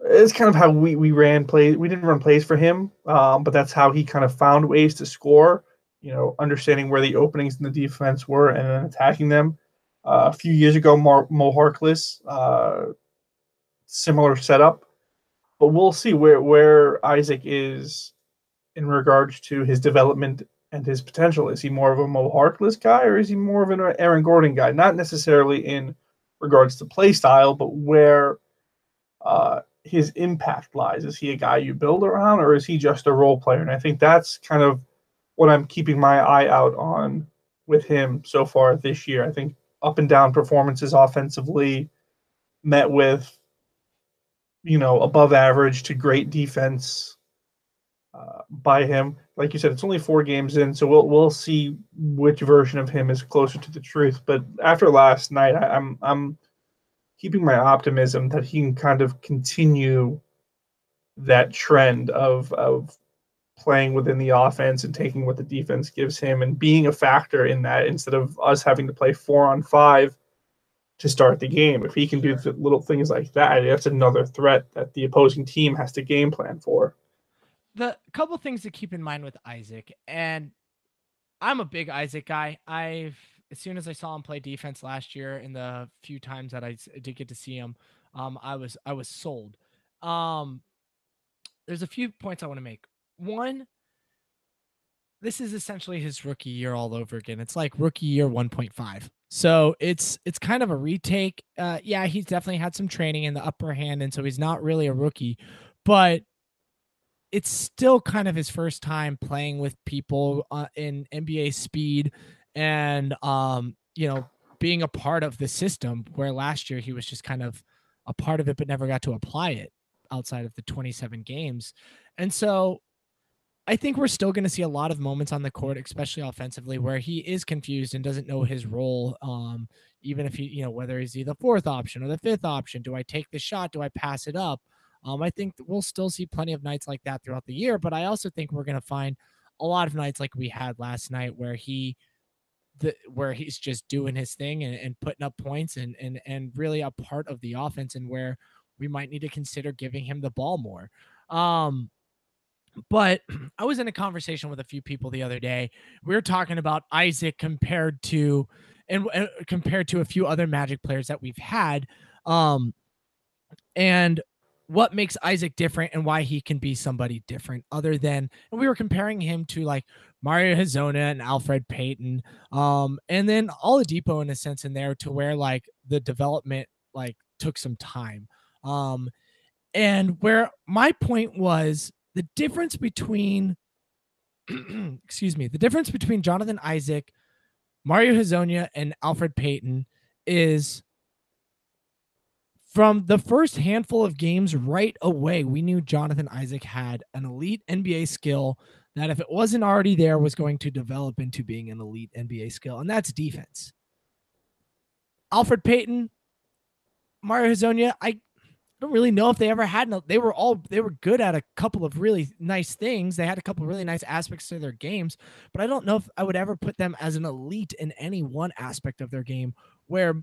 it's kind of how we we ran plays we didn't run plays for him um, but that's how he kind of found ways to score you know understanding where the openings in the defense were and then attacking them. Uh, a few years ago Mar- Mo Harkless uh, similar setup but we'll see where where Isaac is in regards to his development and his potential. Is he more of a Mo Harkless guy or is he more of an Aaron Gordon guy? Not necessarily in regards to play style, but where uh, his impact lies. Is he a guy you build around or is he just a role player? And I think that's kind of what I'm keeping my eye out on with him so far this year. I think up and down performances offensively met with you know above average to great defense uh, by him. Like you said, it's only four games in, so we'll we'll see which version of him is closer to the truth. But after last night, I, I'm I'm keeping my optimism that he can kind of continue that trend of of playing within the offense and taking what the defense gives him and being a factor in that instead of us having to play four on five to start the game. If he can do little things like that, that's another threat that the opposing team has to game plan for the couple things to keep in mind with Isaac, and I'm a big Isaac guy. I've as soon as I saw him play defense last year, in the few times that I did get to see him, um, I was I was sold. Um, there's a few points I want to make. One, this is essentially his rookie year all over again. It's like rookie year 1.5. So it's it's kind of a retake. Uh, yeah, he's definitely had some training in the upper hand, and so he's not really a rookie, but it's still kind of his first time playing with people uh, in NBA speed and um you know being a part of the system where last year he was just kind of a part of it but never got to apply it outside of the 27 games. And so I think we're still going to see a lot of moments on the court, especially offensively, where he is confused and doesn't know his role. Um, even if he, you know, whether he's the fourth option or the fifth option, do I take the shot? Do I pass it up? Um, I think we'll still see plenty of nights like that throughout the year, but I also think we're going to find a lot of nights like we had last night where he the where he's just doing his thing and, and putting up points and and and really a part of the offense and where we might need to consider giving him the ball more. Um but I was in a conversation with a few people the other day. We were talking about Isaac compared to and uh, compared to a few other Magic players that we've had. Um and what makes Isaac different and why he can be somebody different other than and we were comparing him to like Mario Hezonja and Elfrid Payton um and then Oladipo in a sense in there to where like the development like took some time um and where my point was the difference between excuse me the difference between Jonathan Isaac Mario Hezonja and Elfrid Payton is from the first handful of games right away, we knew Jonathan Isaac had an elite NBA skill that, if it wasn't already there, was going to develop into being an elite NBA skill, and that's defense. Elfrid Payton, Mario Hezonja, I don't really know if they ever had. No, they were all they were good at a couple of really nice things. They had a couple of really nice aspects to their games, but I don't know if I would ever put them as an elite in any one aspect of their game. Where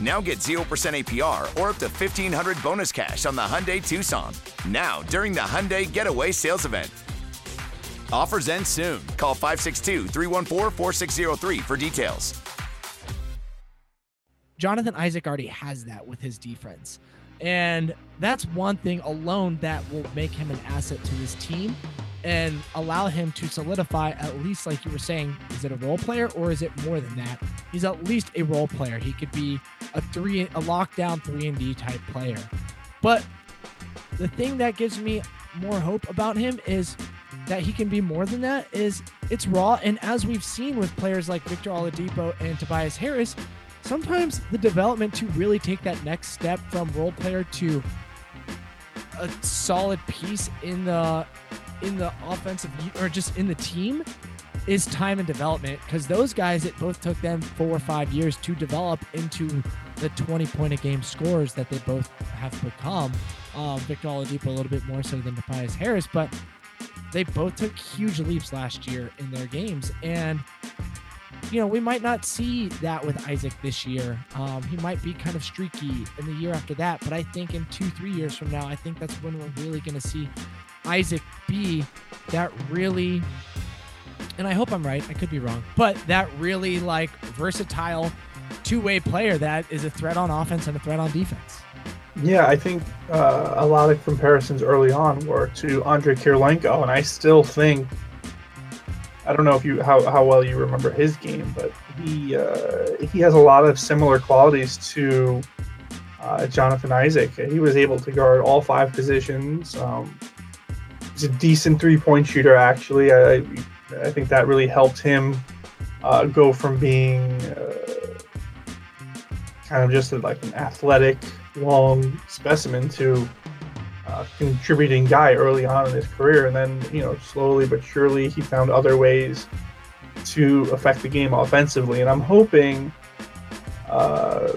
Now get 0% APR or up to 1500 bonus cash on the Hyundai Tucson. Now, during the Hyundai Getaway Sales Event. Offers end soon. Call 562 314 4603 for details. Jonathan Isaac already has that with his defense. And that's one thing alone that will make him an asset to his team and allow him to solidify at least like you were saying is it a role player or is it more than that? He's at least a role player. He could be a three a lockdown 3 and d type player. But the thing that gives me more hope about him is that he can be more than that is it's raw. And as we've seen with players like Victor Oladipo and Tobias Harris sometimes the development to really take that next step from role player to a solid piece in the in the offensive or just in the team is time and development because those guys it both took them four or five years to develop into the 20 point a game scores that they both have become. Um, Victor Oladipo a little bit more so than Tobias Harris, but they both took huge leaps last year in their games. And, you know, we might not see that with Isaac this year. Um, he might be kind of streaky in the year after that, but I think in two, three years from now, I think that's when we're really going to see Isaac B, that really, and I hope I'm right, I could be wrong, but that really like versatile two way player that is a threat on offense and a threat on defense. Yeah, I think uh, a lot of comparisons early on were to Andrei Kirilenko, and I still think I don't know if you how, how well you remember his game, but he uh, he has a lot of similar qualities to uh, Jonathan Isaac. He was able to guard all five positions. Um, he's a decent three point shooter, actually. I I think that really helped him uh, go from being uh, kind of just like an athletic, long specimen to uh, contributing guy early on in his career, and then you know slowly but surely he found other ways to affect the game offensively. And I'm hoping uh,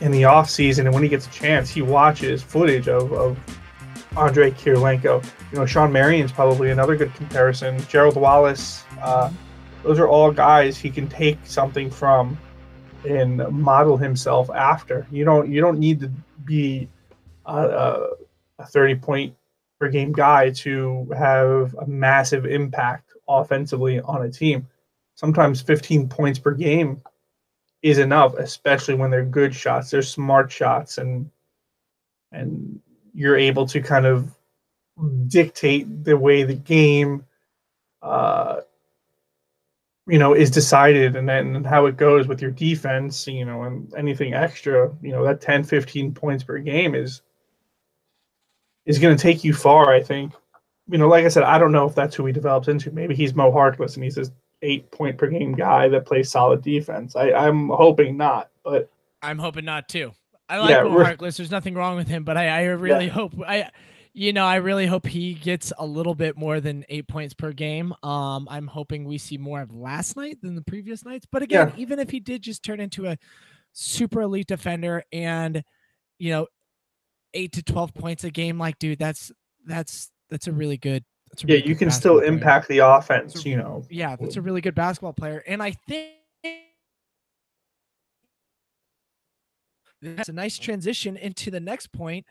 in the off season and when he gets a chance, he watches footage of, of Andrei Kirilenko. You know, Shawn Marion's probably another good comparison. Gerald Wallace. Uh, those are all guys he can take something from and model himself after. You don't you don't need to be a, a 30 point per game guy to have a massive impact offensively on a team. Sometimes 15 points per game is enough, especially when they're good shots. They're smart shots and and you're able to kind of dictate the way the game uh, you know is decided and then how it goes with your defense you know and anything extra you know that 10 15 points per game is is going to take you far i think. You know like i said i don't know if that's who he develops into. Maybe he's mo harkless and he's this eight point per game guy that plays solid defense. I i'm hoping not but I'm hoping not too. I like Yeah, Harkless. There's nothing wrong with him, but I, I really Yeah. hope I, you know, I really hope he gets a little bit more than eight points per game. Um, I'm hoping we see more of last night than the previous nights. But again, Yeah. even if he did just turn into a super elite defender and, you know, eight to twelve points a game, like dude, that's that's that's a really good. That's a yeah really you good can still player. impact the offense you know Yeah, that's a really good basketball player, and I think that's a nice transition into the next point.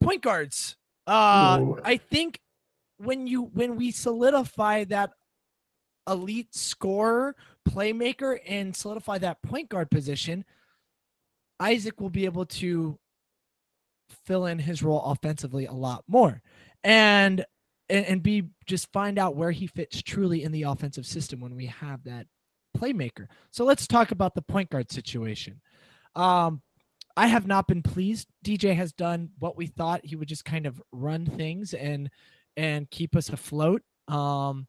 Point guards. Uh, Ooh. I think when you when we solidify that elite scorer, playmaker, and solidify that point guard position, Isaac will be able to fill in his role offensively a lot more, and and, and be just find out where he fits truly in the offensive system when we have that playmaker. So let's talk about the point guard situation. Um, I have not been pleased. DJ has done what we thought he would just kind of run things and and keep us afloat. Um,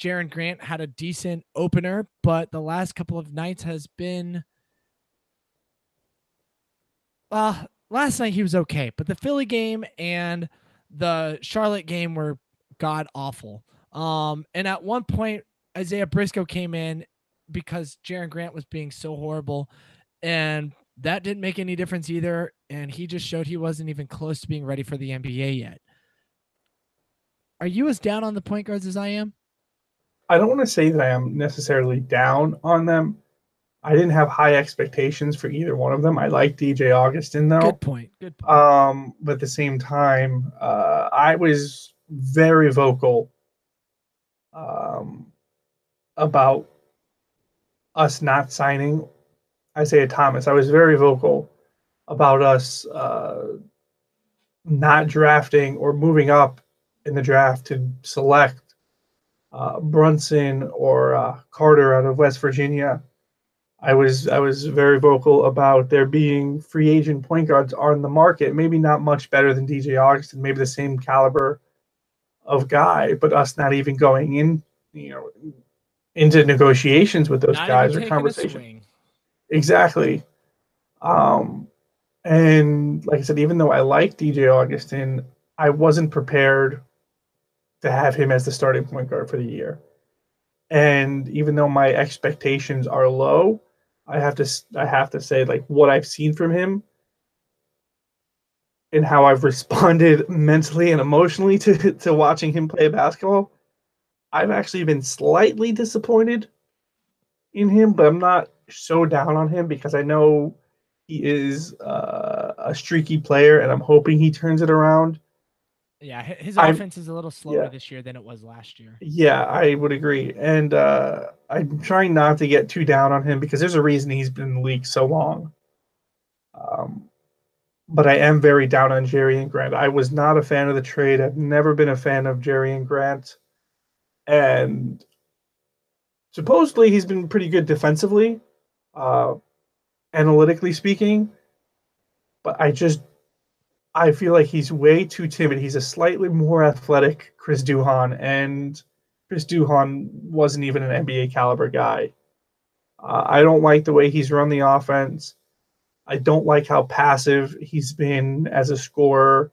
Jerian Grant had a decent opener, but the last couple of nights has been well, last night he was okay, but the Philly game and the Charlotte game were god awful. Um, and at one point, Isaiah Briscoe came in because Jerian Grant was being so horrible, and that didn't make any difference either. And he just showed he wasn't even close to being ready for the NBA yet. Are you as down on the point guards as I am? I don't want to say that I am necessarily down on them. I didn't have high expectations for either one of them. I like DJ Augustin though. Good point. Good point. Um, but at the same time, uh, I was very vocal um, about us not signing Isaiah Thomas. I was very vocal about us uh, not drafting or moving up in the draft to select uh, Brunson or uh, Carter out of West Virginia. I was I was very vocal about there being free agent point guards on the market, maybe not much better than DJ Augustin, maybe the same caliber of guy, but us not even going in, you know, into negotiations with those Not guys or taking a conversation. swing. Exactly. Um, and like I said, even though I like DJ Augustin, I wasn't prepared to have him as the starting point guard for the year. And even though my expectations are low, I have to I have to say like what I've seen from him and how I've responded mentally and emotionally to to watching him play basketball. I've actually been slightly disappointed in him, but I'm not so down on him because I know he is uh, a streaky player, and I'm hoping he turns it around. Yeah, hi- his I'm- offense is a little slower yeah. this year than it was last year. Yeah, I would agree, and uh, I'm trying not to get too down on him because there's a reason he's been in the league so long. Um, but I am very down on Jerian Grant. I was not a fan of the trade. I've never been a fan of Jerian Grant, and supposedly he's been pretty good defensively, uh, analytically speaking. But I just I feel like he's way too timid. He's a slightly more athletic Chris Duhon, and Chris Duhon wasn't even an NBA caliber guy. Uh, I don't like the way he's run the offense. I don't like how passive he's been as a scorer.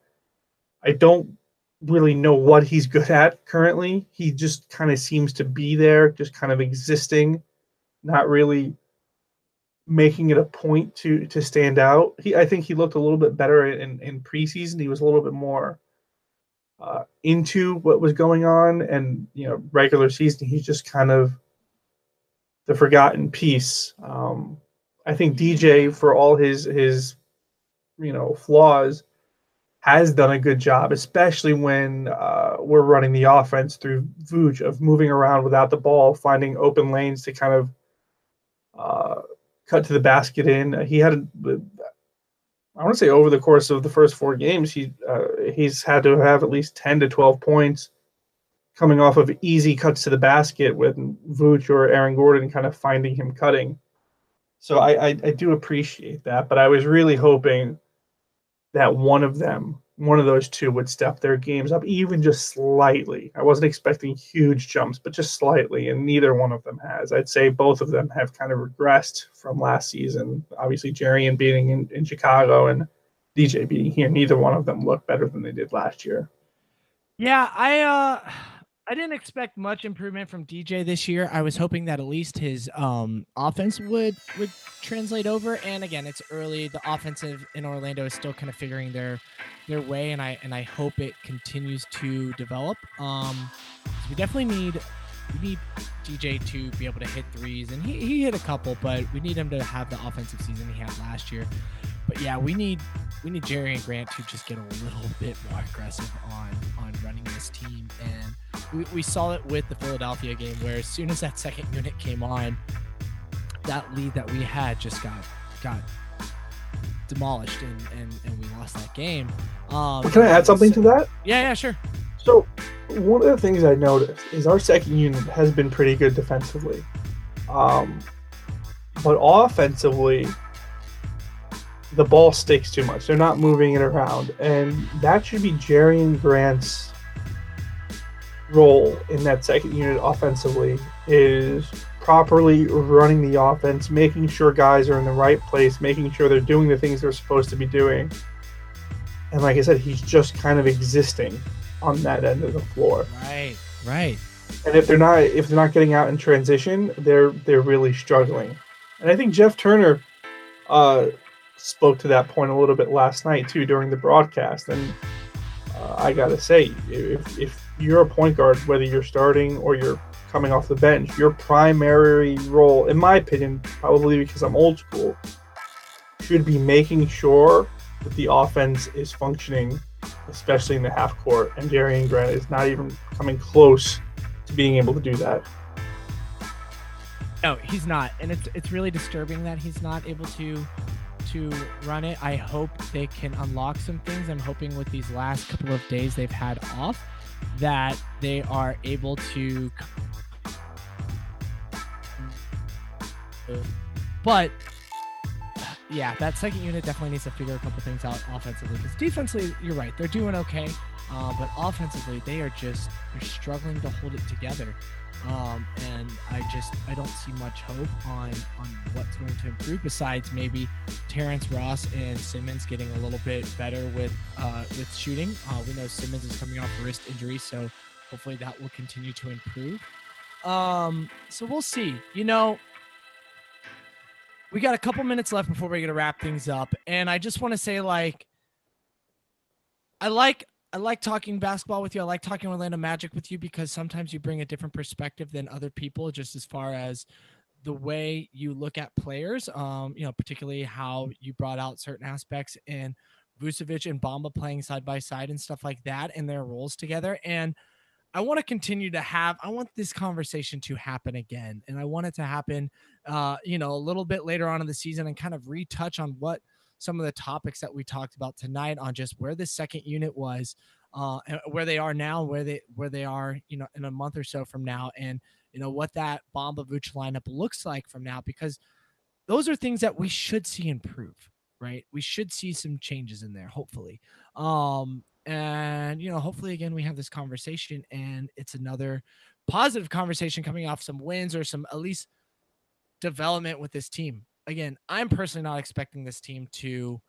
I don't really know what he's good at currently. He just kind of seems to be there, just kind of existing, not really making it a point to to stand out. He I think he looked a little bit better in in preseason. He was a little bit more uh, into what was going on, and you know, regular season he's just kind of the forgotten piece. Um, I think DJ, for all his his you know flaws, has done a good job, especially when uh, we're running the offense through Vooch of moving around without the ball, finding open lanes to kind of uh, cut to the basket in. Uh, He had, I want to say, over the course of the first four games, he uh, he's had to have at least ten to twelve points coming off of easy cuts to the basket with Vooch or Aaron Gordon kind of finding him cutting. So I, I, I do appreciate that, but I was really hoping that one of them, one of those two, would step their games up even just slightly. I wasn't expecting huge jumps, but just slightly, and neither one of them has. I'd say both of them have kind of regressed from last season. Obviously, Jerian beating in, in Chicago and DJ beating here, neither one of them look better than they did last year. Yeah, I uh I didn't expect much improvement from DJ this year. I was hoping that at least his um offense would would translate over. And again, it's early. The offensive in Orlando is still kind of figuring their their way, and I and I hope it continues to develop. Um, we definitely need we need DJ to be able to hit threes, and he, he hit a couple, but we need him to have the offensive season he had last year. But yeah, we need we need Jerian Grant to just get a little bit more aggressive on on running this team. And we, we saw it with the Philadelphia game where as soon as that second unit came on, that lead that we had just got got demolished and and, and we lost that game. Um, Can I add something to that? Yeah, yeah, sure. So, one of the things I noticed is our second unit has been pretty good defensively. Um, but offensively, the ball sticks too much. They're not moving it around. And that should be Jerian Grant's role in that second unit offensively is properly running the offense, making sure guys are in the right place, making sure they're doing the things they're supposed to be doing. And like I said, he's just kind of existing on that end of the floor. Right, right. And if they're not if they're not getting out in transition, they're they're really struggling. And I think Jeff Turner uh, spoke to that point a little bit last night too during the broadcast. And uh, I gotta say, if, if you're a point guard, whether you're starting or you're coming off the bench, your primary role, in my opinion, probably because I'm old school, should be making sure that the offense is functioning, especially in the half court. And Jerian Grant is not even coming close to being able to do that. No, he's not, and it's it's really disturbing that he's not able to to run it. I hope they can unlock some things. I'm hoping with these last couple of days they've had off that they are able to. But yeah, that second unit definitely needs to figure a couple things out offensively. Because defensively, you're right, they're doing okay, uh, but offensively, they are just they're struggling to hold it together. Um, and I just I don't see much hope on on what's going to improve besides maybe Terrence Ross and Simmons getting a little bit better with uh, with shooting. Uh, we know Simmons is coming off a wrist injury, so hopefully that will continue to improve. Um, so we'll see. You know, we got a couple minutes left before we're gonna wrap things up, and I just want to say like I like I like talking basketball with you. I like talking Orlando Magic with you because sometimes you bring a different perspective than other people, just as far as the way you look at players. Um, you know, particularly how you brought out certain aspects in Vucevic and Bamba playing side by side and stuff like that and their roles together. And I want to continue to have, I want this conversation to happen again. And I want it to happen, uh, you know, a little bit later on in the season and kind of retouch on what some of the topics that we talked about tonight on just where the second unit was, uh, where they are now, where they where they are, you know, in a month or so from now, and you know what that Bamba Vooch lineup looks like from now, because those are things that we should see improve, right? We should see some changes in there, hopefully. Um, and you know, hopefully again we have this conversation and it's another positive conversation coming off some wins or some at least development with this team again, I'm personally not expecting this team to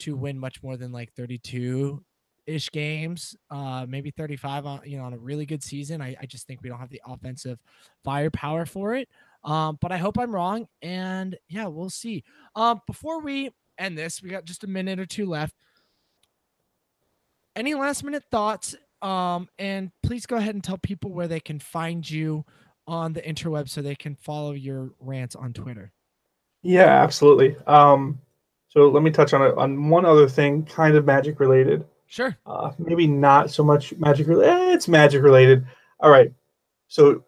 to win much more than like 32 ish games, uh, maybe 35 on you know on a really good season. I, I just think we don't have the offensive firepower for it. Um, but I hope I'm wrong. And yeah, we'll see. Um, before we end this, we got just a minute or two left. Any last minute thoughts? Um, and please go ahead and tell people where they can find you on the interweb so they can follow your rants on Twitter. Yeah, absolutely. Um, so let me touch on it on one other thing, kind of magic related. Sure. Uh, maybe not so much magic related. Eh, it's magic related. All right. So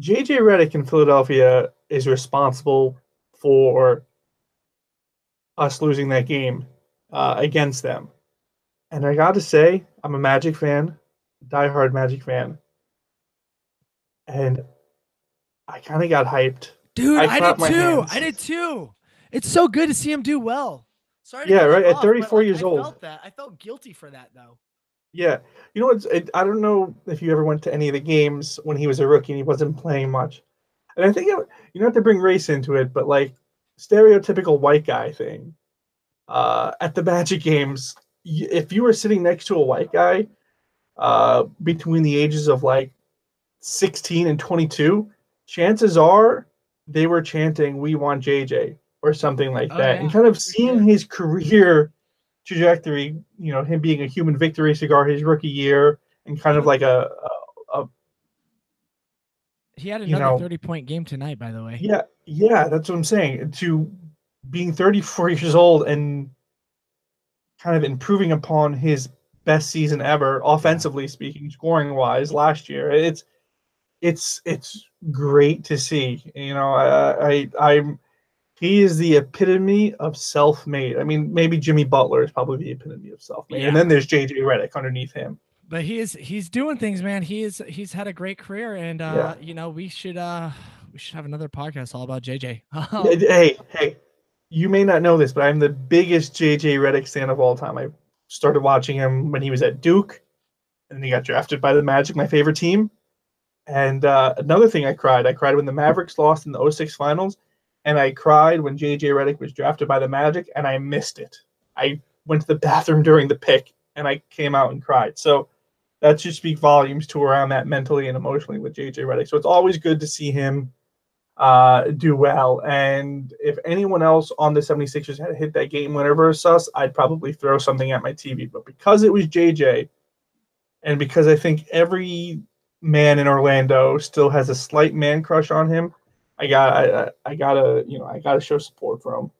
JJ Redick in Philadelphia is responsible for us losing that game uh, against them. And I got to say, I'm a Magic fan, diehard Magic fan, and I kind of got hyped Dude, I, I did too. I did too. It's so good to see him do well. Sorry. yeah, right. At 34 like, years I old. I felt that. I felt guilty for that though. Yeah, you know, it's. It, I don't know if you ever went to any of the games when he was a rookie and he wasn't playing much. And I think it, you don't have to bring race into it, but like stereotypical white guy thing. Uh, at the Magic games, if you were sitting next to a white guy, uh, between the ages of like 16 and 22, chances are they were chanting "We want JJ" or something like oh, that, yeah. and kind of seeing his career trajectory. You know, him being a human victory cigar his rookie year, and kind of like a, a, a he had another know, 30 point game tonight, by the way. Yeah, yeah, that's what I'm saying. To being 34 years old and kind of improving upon his best season ever, offensively speaking, scoring wise, last year. It's it's it's great to see. You know, I, I I'm he is the epitome of self-made. I mean, maybe Jimmy Butler is probably the epitome of self-made, yeah. and then there's JJ Redick underneath him. But he is he's doing things, man. He is he's had a great career, and uh, yeah. you know we should uh we should have another podcast all about JJ. hey, hey, you may not know this, but I'm the biggest JJ Redick fan of all time. I started watching him when he was at Duke, and then he got drafted by the Magic, my favorite team And uh, another thing I cried, I cried when the Mavericks lost in the 06 finals, and I cried when JJ Redick was drafted by the Magic, and I missed it. I went to the bathroom during the pick, and I came out and cried. So that should speak volumes to where I'm at mentally and emotionally with JJ Redick. So it's always good to see him uh, do well. And if anyone else on the 76ers had hit that game winner versus us, I'd probably throw something at my TV. But because it was JJ, and because I think every man in Orlando still has a slight man crush on him, I got I, I gotta you know I gotta show support for him.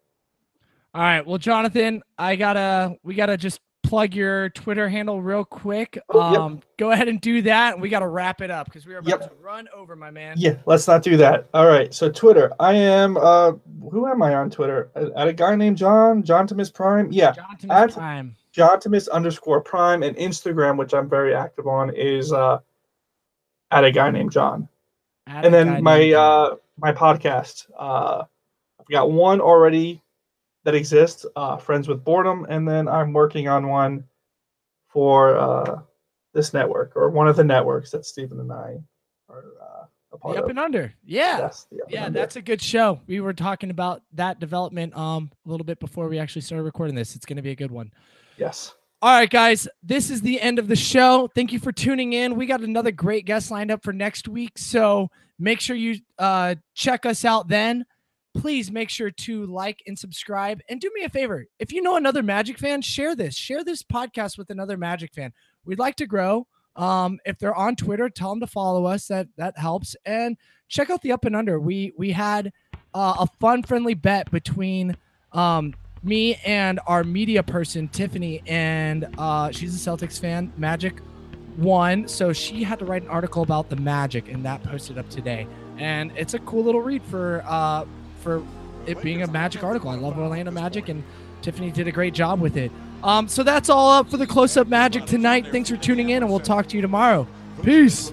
All right. Well, Jonathan, I gotta we gotta just plug your Twitter handle real quick. Oh, yep. Um, go ahead and do that, and we gotta wrap it up because we are about Yep. to run over, my man. Yeah, let's not do that. All right. So Twitter, I am uh who am I on Twitter? At a guy named John, John Timus Prime. Yeah. John at Prime. John Timus underscore prime and Instagram, which I'm very active on, is uh at a guy named John. At and then my uh my podcast. Uh I've got one already that exists, uh Friends with Boredom, and then I'm working on one for uh this network or one of the networks that Stephen and I are uh, a part The up of. and under. Yeah. Yes, the Up and yeah, Under. that's a good show. We were talking about that development um a little bit before we actually started recording this. It's gonna be a good one. Yes. All right, guys, this is the end of the show. Thank you for tuning in. We got another great guest lined up for next week. So make sure you uh, check us out then. Please make sure to like and subscribe. And do me a favor if you know another Magic fan, share this. Share this podcast with another Magic fan. We'd like to grow. Um, if they're on Twitter, tell them to follow us. That that helps. And check out the Up and Under. We we had uh, a fun, friendly bet between um, me and our media person Tiffany, and uh, she's a Celtics fan. Magic won, so she had to write an article about the Magic, and that posted up today. And it's a cool little read for uh, for it being a Magic article. I love Orlando Magic, and Tiffany did a great job with it. Um, so that's all up for the close up Magic tonight. Thanks for tuning in, and we'll talk to you tomorrow. Peace.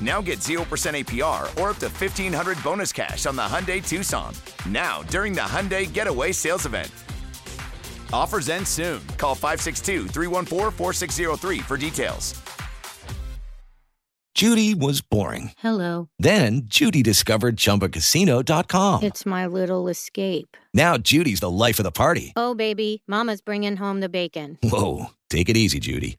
Now get 0% APR or up to 1500 bonus cash on the Hyundai Tucson. Now, during the Hyundai Getaway Sales Event. Offers end soon. Call 562 314 4603 for details. Judy was boring. Hello. Then Judy discovered ChumbaCasino.com. It's my little escape. Now Judy's the life of the party. Oh, baby, Mama's bringing home the bacon. Whoa, take it easy, Judy.